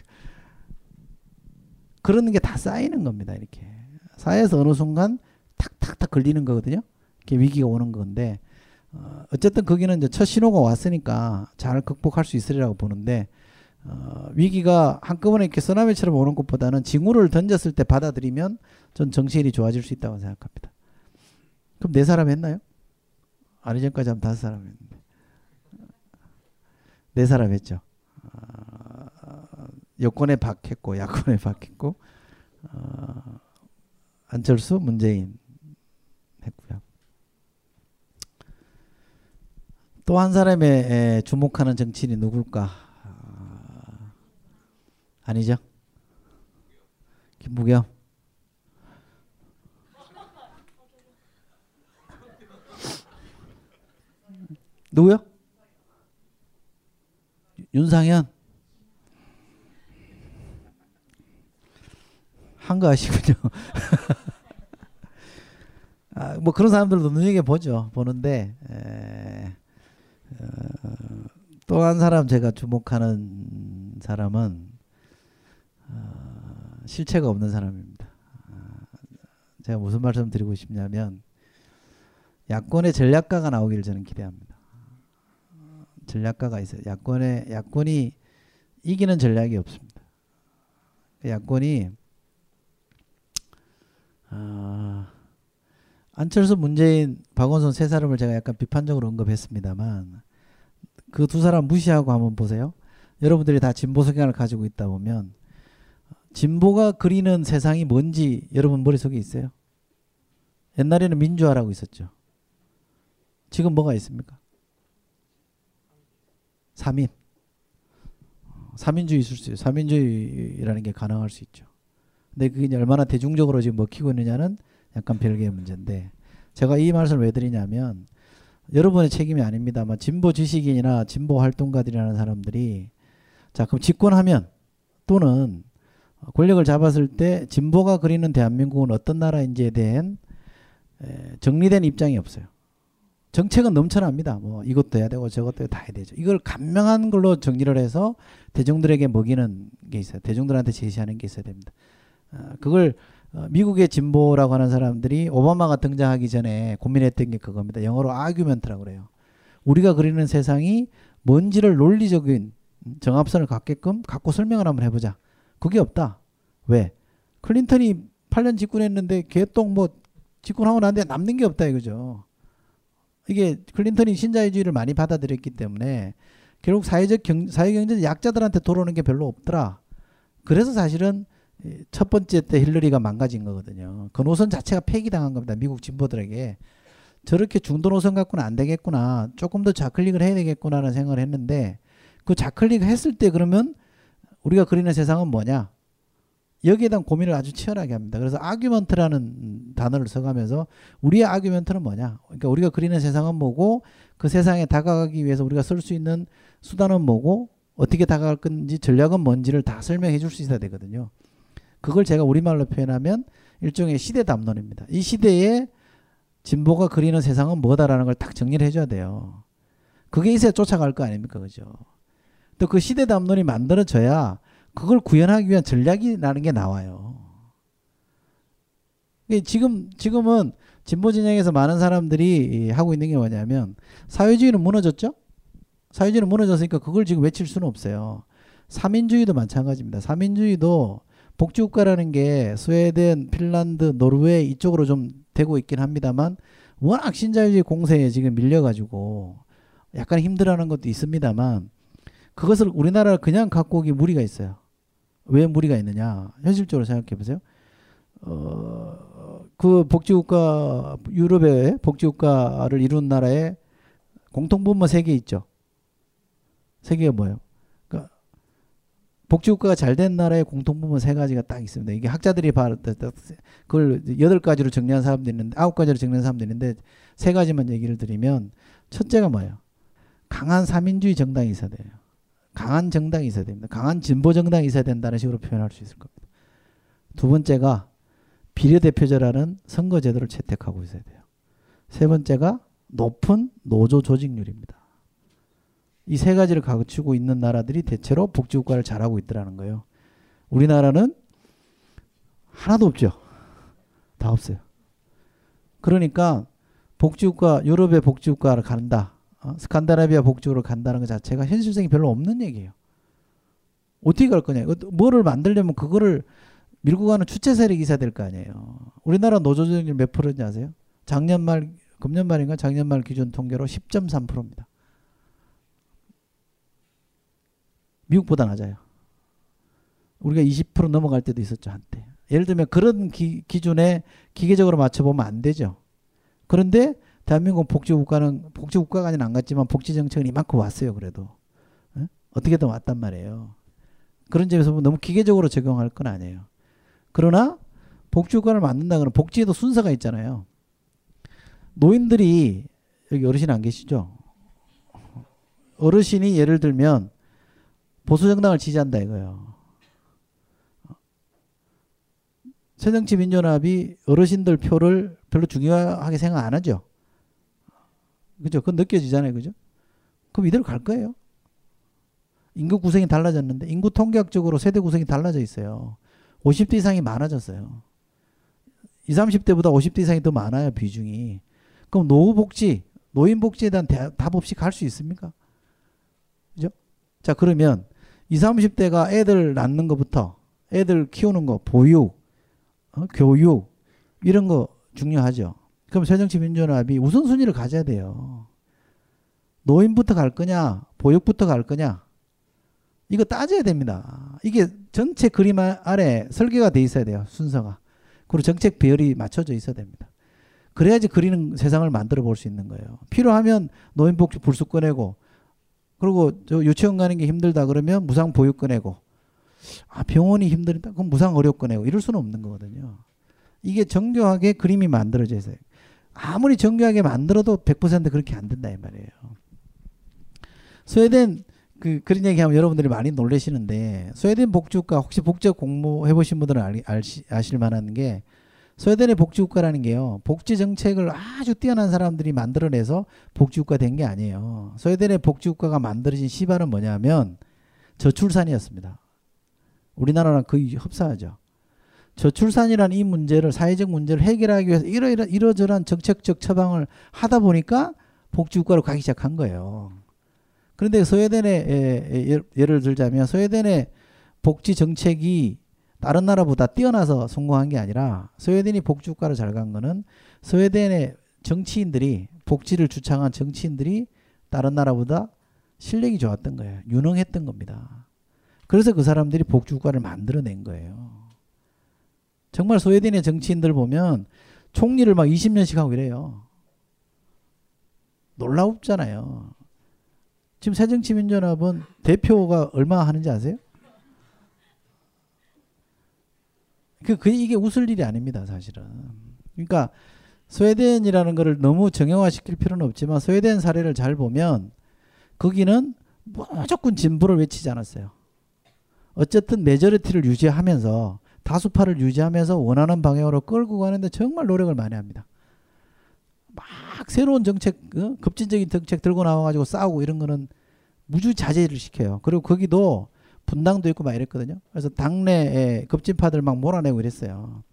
그런 게 다 쌓이는 겁니다. 이렇게 쌓여서 어느 순간 탁탁탁 걸리는 거거든요. 이렇게 위기가 오는 건데 어, 어쨌든 거기는 이제 첫 신호가 왔으니까 잘 극복할 수 있으리라고 보는데 어, 위기가 한꺼번에 이렇게 쓰나미처럼 오는 것보다는 징후를 던졌을 때 받아들이면 전 정치인이 좋아질 수 있다고 생각합니다. 그럼 네 사람 했나요? 아니 전까지 한 다섯 사람 했는데 네 사람 했죠. 어, 여권에 박했고 야권에 박했고 어, 안철수, 문재인 했고요. 또 한 사람의 에, 주목하는 정치인이 누굴까? 아, 아니죠? 김부겸. 누구요? 윤상현. 한거 아시군요. 아, 뭐 그런 사람들도 눈여겨 보죠. 보는데 어, 또한 사람 제가 주목하는 사람은 어, 실체가 없는 사람입니다. 아, 제가 무슨 말씀 드리고 싶냐면 야권의 전략가가 나오기를 저는 기대합니다. 전략가가 있어요. 야권의 야권이 이기는 전략이 없습니다. 야권이 아, 안철수, 문재인, 박원순 세 사람을 제가 약간 비판적으로 언급했습니다만 그 두 사람 무시하고 한번 보세요. 여러분들이 다 진보 성향을 가지고 있다 보면 진보가 그리는 세상이 뭔지 여러분 머릿속에 있어요? 옛날에는 민주화라고 있었죠. 지금 뭐가 있습니까? 3인. 3인주의 있을 수 있어요. 3인주의라는 게 가능할 수 있죠. 근데 그게 얼마나 대중적으로 지금 먹히고 있느냐는 약간 별개의 문제인데 제가 이 말씀을 왜 드리냐면 여러분의 책임이 아닙니다만 진보 지식인이나 진보 활동가들이라는 사람들이 자 그럼 집권하면 또는 권력을 잡았을 때 진보가 그리는 대한민국은 어떤 나라인지에 대한 정리된 입장이 없어요. 정책은 넘쳐납니다. 뭐 이것도 해야 되고 저것도 다 해야 되죠. 이걸 간명한 걸로 정리를 해서 대중들에게 먹이는 게 있어요. 대중들한테 제시하는 게 있어야 됩니다. 어, 그걸 어, 미국의 진보라고 하는 사람들이 오바마가 등장하기 전에 고민했던 게 그겁니다. 영어로 아규멘트라고 그래요. 우리가 그리는 세상이 뭔지를 논리적인 정합선을 갖게끔 갖고 설명을 한번 해보자. 그게 없다. 왜? 클린턴이 8년 집권했는데 개똥 뭐 집권하고 난데 남는 게 없다 이거죠. 이게 클린턴이 신자유주의를 많이 받아들였기 때문에 결국 사회적 경, 사회경제 약자들한테 돌아오는 게 별로 없더라. 그래서 사실은 첫 번째 때 힐러리가 망가진 거거든요. 그 노선 자체가 폐기당한 겁니다. 미국 진보들에게. 저렇게 중도 노선 갖고는 안 되겠구나. 조금 더 좌클릭을 해야 되겠구나라는 생각을 했는데 그 좌클릭 했을 때 그러면 우리가 그리는 세상은 뭐냐? 여기에 대한 고민을 아주 치열하게 합니다. 그래서 아규먼트라는 단어를 써가면서 우리의 아규먼트는 뭐냐? 그러니까 우리가 그리는 세상은 뭐고 그 세상에 다가가기 위해서 우리가 쓸 수 있는 수단은 뭐고 어떻게 다가갈 건지 전략은 뭔지를 다 설명해 줄 수 있어야 되거든요. 그걸 제가 우리말로 표현하면 일종의 시대 담론입니다. 이 시대에 진보가 그리는 세상은 뭐다라는 걸 딱 정리를 해줘야 돼요. 그게 있어야 쫓아갈 거 아닙니까? 그죠? 또 그 시대 담론이 만들어져야 그걸 구현하기 위한 전략이 라는 게 나와요. 지금, 지금은 진보 진영에서 많은 사람들이 하고 있는 게 뭐냐면 사회주의는 무너졌죠? 사회주의는 무너졌으니까 그걸 지금 외칠 수는 없어요. 삼인주의도 마찬가지입니다. 삼인주의도 복지국가라는 게 스웨덴, 핀란드, 노르웨이 이쪽으로 좀 되고 있긴 합니다만 워낙 신자유주의 공세에 지금 밀려가지고 약간 힘들어하는 것도 있습니다만 그것을 우리나라를 그냥 갖고 오기 무리가 있어요. 왜 무리가 있느냐? 현실적으로 생각해 보세요. 어, 그 복지국가 유럽의 복지국가를 이룬 나라에 공통분모 세 개 있죠. 세 개가 뭐예요? 그러니까 복지국가가 잘 된 나라의 공통분모 세 가지가 딱 있습니다. 이게 학자들이 그걸 여덟 가지로 정리한 사람도 있는데 아홉 가지로 정리한 사람도 있는데 세 가지만 얘기를 드리면 첫째가 뭐예요? 강한 삼인주의 정당이 있어야 돼요. 강한 정당이 있어야 됩니다. 강한 진보 정당이 있어야 된다는 식으로 표현할 수 있을 겁니다. 두 번째가 비례대표제라는 선거제도를 채택하고 있어야 돼요. 세 번째가 높은 노조 조직률입니다. 이 세 가지를 갖추고 있는 나라들이 대체로 복지국가를 잘하고 있더라는 거예요. 우리나라는 하나도 없죠. 다 없어요. 그러니까 복지국가 유럽의 복지국가를 간다. 어? 스칸다나비아 복지국으로 간다는 것 자체가 현실성이 별로 없는 얘기예요. 어떻게 갈 거냐? 이거 뭐를 만들려면 그거를 밀고 가는 주체 세력이 있어야 될 거 아니에요. 우리나라 노조조정률 몇 프로인지 아세요? 작년 말, 금년 말인가 작년 말 기준 통계로 10.3%입니다. 미국보다 낮아요. 우리가 20% 넘어갈 때도 있었죠 한때. 예를 들면 그런 기, 기준에 기계적으로 맞춰보면 안 되죠. 그런데 대한민국 복지국가는 복지국가까지는 안 갔지만 복지정책은 이만큼 왔어요. 그래도 에? 어떻게든 왔단 말이에요. 그런 점에서 보면 너무 기계적으로 적용할 건 아니에요. 그러나 복지국가를 만든다 그러면 복지에도 순서가 있잖아요. 노인들이 여기 어르신 안 계시죠? 어르신이 예를 들면 보수정당을 지지한다 이거예요. 새정치민주연합이 어르신들 표를 별로 중요하게 생각 안 하죠. 그죠? 그건 느껴지잖아요. 그죠? 그럼 이대로 갈 거예요. 인구 구성이 달라졌는데 인구 통계학적으로 세대 구성이 달라져 있어요. 50대 이상이 많아졌어요. 20, 30대보다 50대 이상이 더 많아요. 비중이. 그럼 노후 복지, 노인 복지에 대한 답 없이 갈 수 있습니까? 그죠? 자, 그러면 20, 30대가 애들 낳는 것부터 애들 키우는 거, 보육, 어? 교육 이런 거 중요하죠. 그럼 새정치민주연합이 우선순위를 가져야 돼요. 노인부터 갈 거냐, 보육부터 갈 거냐, 이거 따져야 됩니다. 이게 전체 그림 아래 설계가 돼 있어야 돼요. 순서가. 그리고 정책 배열이 맞춰져 있어야 됩니다. 그래야지 그리는 세상을 만들어 볼 수 있는 거예요. 필요하면 노인복지 불수 꺼내고, 그리고 저 유치원 가는 게 힘들다 그러면 무상 보육 꺼내고, 아, 병원이 힘들다. 그럼 무상 의료 꺼내고, 이럴 수는 없는 거거든요. 이게 정교하게 그림이 만들어져 있어요. 아무리 정교하게 만들어도 100% 그렇게 안 된다 이 말이에요. 스웨덴 그 그런 얘기하면 여러분들이 많이 놀라시는데 스웨덴 복지국가 혹시 복지학 공모해 보신 분들은 알, 알시, 아실 만한 게 스웨덴의 복지국가라는 게요. 복지 정책을 아주 뛰어난 사람들이 만들어내서 복지국가 된 게 아니에요. 스웨덴의 복지국가가 만들어진 시발은 뭐냐면 저출산이었습니다. 우리나라랑 거의 흡사하죠. 저출산이라는 이 문제를 사회적 문제를 해결하기 위해서 이러이러 이러저러한 정책적 처방을 하다 보니까 복지국가로 가기 시작한 거예요. 그런데 스웨덴의 예를 들자면 스웨덴의 복지 정책이 다른 나라보다 뛰어나서 성공한 게 아니라 스웨덴이 복지국가를 잘간 거는 스웨덴의 정치인들이 복지를 주창한 정치인들이 다른 나라보다 실력이 좋았던 거예요. 유능했던 겁니다. 그래서 그 사람들이 복지국가를 만들어낸 거예요. 정말 스웨덴의 정치인들 보면 총리를 막 20년씩 하고 이래요. 놀라웠잖아요. 지금 새정치민주연합은 대표가 얼마 하는지 아세요? 그, 그 이게 웃을 일이 아닙니다, 사실은. 그러니까 스웨덴이라는 거를 너무 정형화시킬 필요는 없지만 스웨덴 사례를 잘 보면 거기는 무조건 진보를 외치지 않았어요. 어쨌든 majority를 유지하면서 다수파를 유지하면서 원하는 방향으로 끌고 가는데 정말 노력을 많이 합니다. 막 새로운 정책, 어? 급진적인 정책 들고 나와가지고 싸우고 이런 거는 무주 자제를 시켜요. 그리고 거기도 분당도 있고 막 이랬거든요. 그래서 당내에 급진파들 막 몰아내고 이랬어요.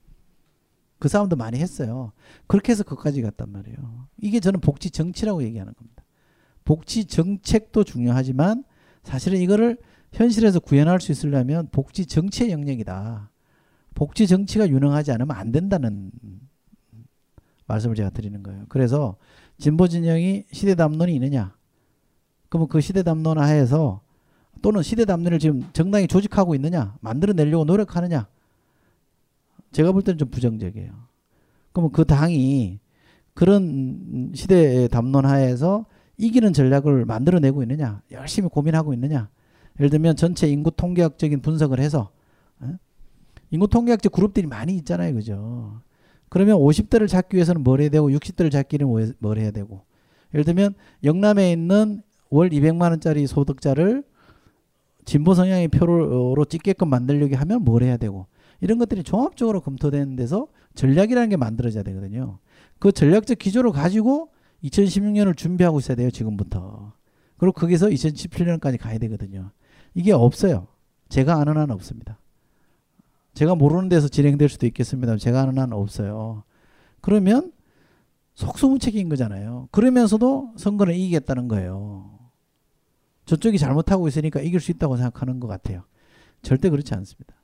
그 싸움도 많이 했어요. 그렇게 해서 거기까지 갔단 말이에요. 이게 저는 복지 정치라고 얘기하는 겁니다. 복지 정책도 중요하지만 사실은 이거를 현실에서 구현할 수 있으려면 복지 정치의 영역이다. 복지 정치가 유능하지 않으면 안 된다는 말씀을 제가 드리는 거예요. 그래서 진보 진영이 시대 담론이 있느냐? 그러면 그 시대 담론 하에서 또는 시대 담론을 지금 정당이 조직하고 있느냐? 만들어내려고 노력하느냐? 제가 볼 때는 좀 부정적이에요. 그러면 그 당이 그런 시대의 담론 하에서 이기는 전략을 만들어내고 있느냐? 열심히 고민하고 있느냐? 예를 들면 전체 인구 통계학적인 분석을 해서 인구 통계학적 그룹들이 많이 있잖아요. 그죠? 그러면 50대를 잡기 위해서는 뭘 해야 되고 60대를 잡기는 뭘 해야 되고 예를 들면 영남에 있는 월 200만 원짜리 소득자를 진보 성향의 표로 찍게끔 만들려고 하면 뭘 해야 되고 이런 것들이 종합적으로 검토되는 데서 전략이라는 게 만들어져야 되거든요. 그 전략적 기조를 가지고 2016년을 준비하고 있어야 돼요. 지금부터. 그리고 거기서 2017년까지 가야 되거든요. 이게 없어요. 제가 아는 한은 없습니다. 제가 모르는 데서 진행될 수도 있겠습니다. 제가 아는 한 없어요. 그러면 속수무책인 거잖아요. 그러면서도 선거는 이기겠다는 거예요. 저쪽이 잘못하고 있으니까 이길 수 있다고 생각하는 것 같아요. 절대 그렇지 않습니다.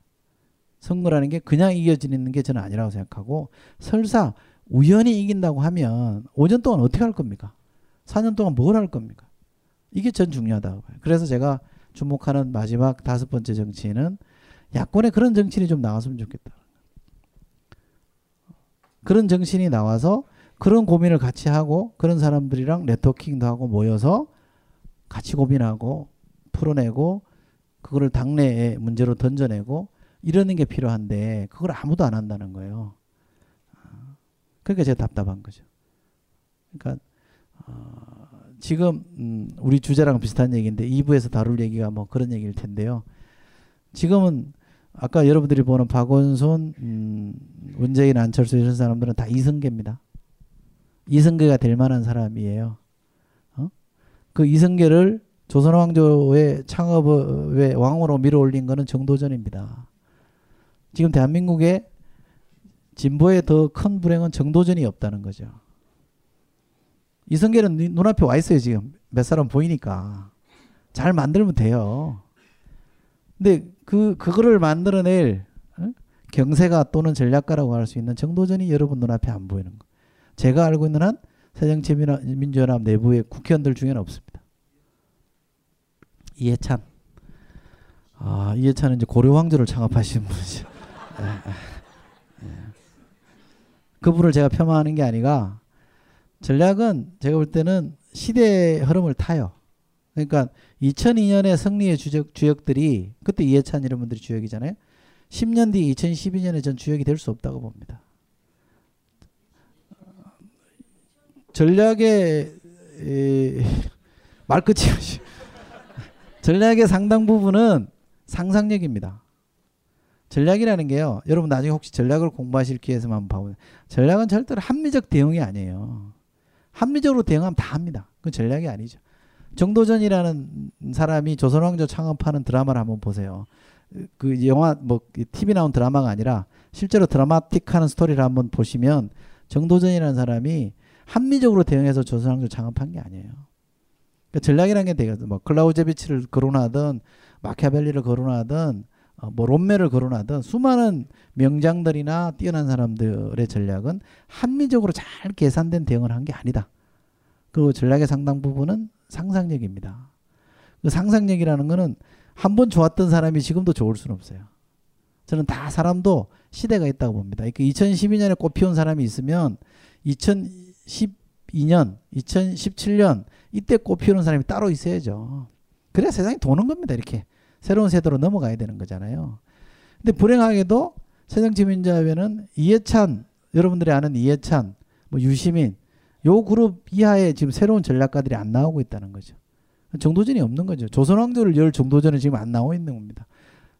선거라는 게 그냥 이겨지는 게 저는 아니라고 생각하고 설사 우연히 이긴다고 하면 5년 동안 어떻게 할 겁니까? 4년 동안 뭘 할 겁니까? 이게 전 중요하다고 봐요. 그래서 제가 주목하는 마지막 다섯 번째 정치인은 야권에 그런 정치인이 좀 나왔으면 좋겠다. 그런 정신이 나와서 그런 고민을 같이 하고 그런 사람들이랑 네트워킹도 하고 모여서 같이 고민하고 풀어내고 그거를 당내에 문제로 던져내고 이러는 게 필요한데 그걸 아무도 안 한다는 거예요. 그러니까 제가 답답한 거죠. 그러니까 어, 지금 음, 우리 주제랑 비슷한 얘기인데 2부에서 다룰 얘기가 뭐 그런 얘기일 텐데요. 지금은 아까 여러분들이 보는 박원순, 음, 문재인, 안철수 이런 사람들은 다 이성계입니다. 이성계가 될 만한 사람이에요. 어? 그 이성계를 조선왕조의 창업의 왕으로 밀어올린 것은 정도전입니다. 지금 대한민국의 진보의 더 큰 불행은 정도전이 없다는 거죠. 이성계는 눈앞에 와 있어요 지금 몇 사람 보이니까 잘 만들면 돼요. 근데 그 그거를 만들어낼 어? 경세가 또는 전략가라고 할 수 있는 정도전이 여러분 눈앞에 안 보이는 거. 제가 알고 있는 한 새정치민주연합 내부의 국회의원들 중에는 없습니다. 이해찬. 아 이해찬은 이제 고려 황조를 창업하신 분이죠. 예, 예. 그분을 제가 폄하하는 게 아니라 전략은 제가 볼 때는 시대의 흐름을 타요. 그러니까 2002년에 승리의 주적, 주역들이 그때 이해찬 이런 분들이 주역이잖아요. 10년 뒤 2012년에 전 주역이 될 수 없다고 봅니다. 전략의 에, 말끝이 전략의 상당 부분은 상상력입니다. 전략이라는 게요. 여러분 나중에 혹시 전략을 공부하실 기회에서만 봐보세요. 전략은 절대로 합리적 대응이 아니에요. 합리적으로 대응하면 다 합니다. 그건 전략이 아니죠. 정도전이라는 사람이 조선왕조 창업하는 드라마를 한번 보세요. 그 영화 뭐 TV 나온 드라마가 아니라 실제로 드라마틱하는 스토리를 한번 보시면 정도전이라는 사람이 합리적으로 대응해서 조선왕조 창업한 게 아니에요. 그러니까 전략이라는 게 되게 뭐 클라우제비치를 거론하든 마키아벨리를 거론하든 어, 뭐 롬메를 거론하든 수많은 명장들이나 뛰어난 사람들의 전략은 합리적으로 잘 계산된 대응을 한 게 아니다. 그리고 전략의 상당 부분은 상상력입니다. 그 상상력이라는 거는 한 번 좋았던 사람이 지금도 좋을 수는 없어요. 저는 다 사람도 시대가 있다고 봅니다. 그 2012년에 꽃 피운 사람이 있으면 2012년, 2017년 이때 꽃 피우는 사람이 따로 있어야죠. 그래야 세상이 도는 겁니다. 이렇게. 새로운 세대로 넘어가야 되는 거잖아요. 근데 불행하게도 새정치민주화회는 이해찬 여러분들이 아는 이해찬 뭐 유시민 요 그룹 이하에 지금 새로운 전략가들이 안 나오고 있다는 거죠. 정도전이 없는 거죠. 조선왕조를 열 정도전은 지금 안 나와 있는 겁니다.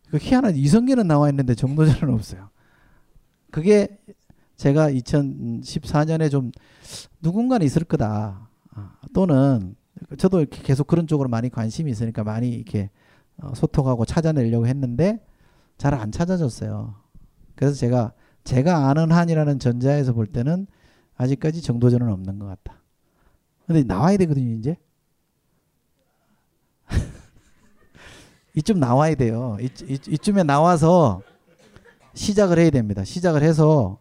그 희한한 이성계는 나와 있는데 정도전은 없어요. 그게 제가 2014년에 좀 누군가는 있을 거다. 아, 또는 저도 계속 그런 쪽으로 많이 관심이 있으니까 많이 이렇게 어, 소통하고 찾아내려고 했는데 잘 안 찾아졌어요. 그래서 제가 제가 아는 한이라는 전자에서 볼 때는 아직까지 정도전은 없는 것 같다. 근데 나와야 되거든요, 이제. 이쯤 나와야 돼요. 이, 이, 이쯤에 나와서 시작을 해야 됩니다. 시작을 해서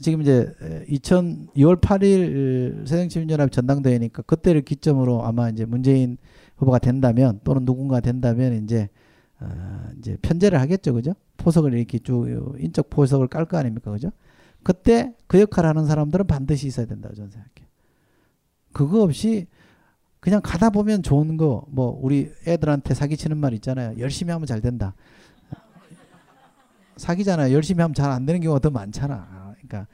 지금 이제 2000 2월 8일 새정치민주연합 전당대회니까 그때를 기점으로 아마 이제 문재인 후보가 된다면 또는 누군가 된다면 이제 어 이제 편제를 하겠죠, 그죠? 포석을 이렇게 쭉 인적 포석을 깔 거 아닙니까, 그죠? 그때 그 역할을 하는 사람들은 반드시 있어야 된다고 저는 생각해요. 그거 없이 그냥 가다 보면 좋은 거 뭐 우리 애들한테 사기치는 말 있잖아요. 열심히 하면 잘 된다. 사기잖아요. 열심히 하면 잘 안 되는 경우가 더 많잖아. 그러니까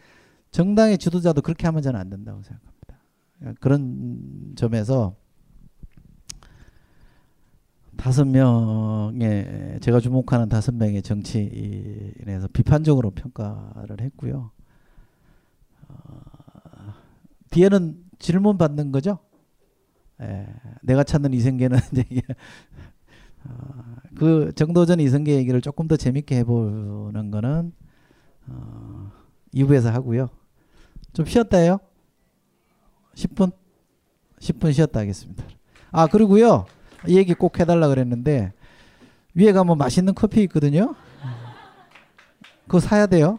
정당의 지도자도 그렇게 하면 저는 안 된다고 생각합니다. 그런 점에서 다섯 명의 제가 주목하는 다섯 명의 정치인에서 비판적으로 평가를 했고요. 어, 뒤에는 질문 받는 거죠. 예, 내가 찾는 이생계는 이제 어, 그 정도전 이성계 얘기를 조금 더 재밌게 해보는 거는 어, 2부에서 하고요. 좀 쉬었다 해요. 10분? 10분 쉬었다 하겠습니다. 아 그리고요. 이 얘기 꼭 해달라 그랬는데 위에 가면 맛있는 커피 있거든요. 그거 사야 돼요.